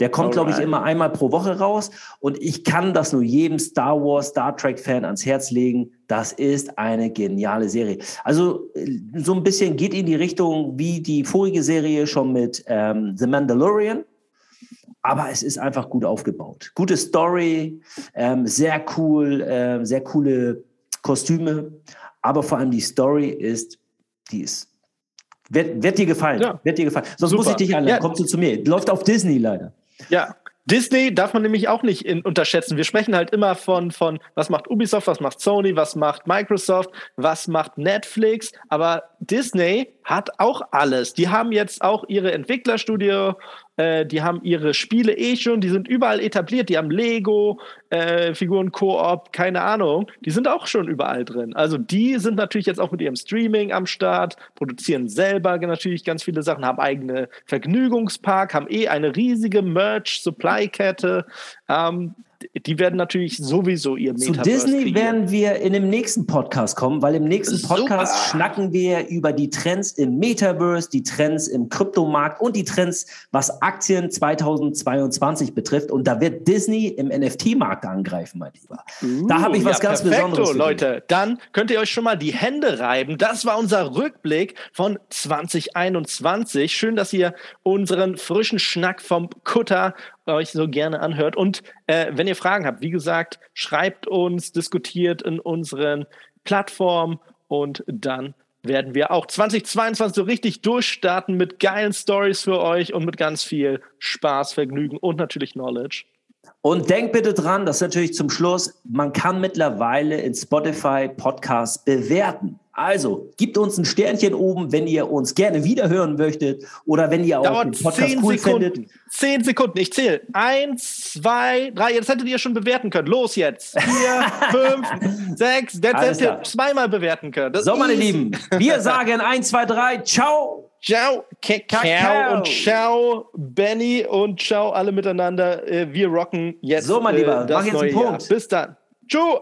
Der kommt, glaube ich, immer einmal pro Woche raus. Und ich kann das nur jedem Star Wars, Star Trek-Fan ans Herz legen. Das ist eine geniale Serie. Also so ein bisschen geht in die Richtung wie die vorige Serie schon mit ähm, The Mandalorian. Aber es ist einfach gut aufgebaut. Gute Story, ähm, sehr cool, äh, sehr coole Kostüme. Aber vor allem die Story ist, die ist wird, wird, dir gefallen. Ja. Wird dir gefallen. Sonst Super. muss ich dich einladen. Ja. Kommst du zu mir. Läuft auf Disney leider. Ja, Disney darf man nämlich auch nicht in, unterschätzen. Wir sprechen halt immer von, von, was macht Ubisoft, was macht Sony, was macht Microsoft, was macht Netflix. Aber Disney hat auch alles. Die haben jetzt auch ihre Entwicklerstudio äh, die haben ihre Spiele eh schon, die sind überall etabliert, die haben Lego, äh, Figuren Koop, keine Ahnung, die sind auch schon überall drin. Also die sind natürlich jetzt auch mit ihrem Streaming am Start, produzieren selber natürlich ganz viele Sachen, haben eigene Vergnügungspark, haben eh eine riesige Merch-Supply-Kette. Ähm, die werden natürlich sowieso ihr Metaverse Zu Disney kriegen. werden wir in dem nächsten Podcast kommen, weil im nächsten Podcast Super. schnacken wir über die Trends im Metaverse, die Trends im Kryptomarkt und die Trends, was Aktien 2022 betrifft. Und da wird Disney im NFT-Markt angreifen, mein Lieber. Uh, da habe ich was ja, ganz perfekto, Besonderes. Leute, dann könnt ihr euch schon mal die Hände reiben. Das war unser Rückblick von 2021. Schön, dass ihr unseren frischen Schnack vom Kutter euch so gerne anhört. Und äh, wenn ihr Fragen habt, wie gesagt, schreibt uns, diskutiert in unseren Plattformen und dann werden wir auch 2022 so richtig durchstarten mit geilen Stories für euch und mit ganz viel Spaß, Vergnügen und natürlich Knowledge. Und denkt bitte dran, das ist natürlich zum Schluss, man kann mittlerweile in Spotify Podcasts bewerten. Also, gebt uns ein Sternchen oben, wenn ihr uns gerne wiederhören möchtet oder wenn ihr auch Dauert den Podcast cool Sekunden. findet. Zehn Sekunden, ich zähle. Eins, zwei, drei, jetzt hättet ihr schon bewerten können. Los jetzt. Vier, *laughs* fünf, sechs, jetzt hättet ihr zweimal bewerten können. Das so, meine Lieben, wir *laughs* sagen eins, zwei, drei, ciao. Ciao, Kakao und ciao, Benny und ciao alle miteinander. Äh, wir rocken jetzt. So, mein Lieber, äh, das mach jetzt einen Punkt. Jahr. Bis dann. Ciao.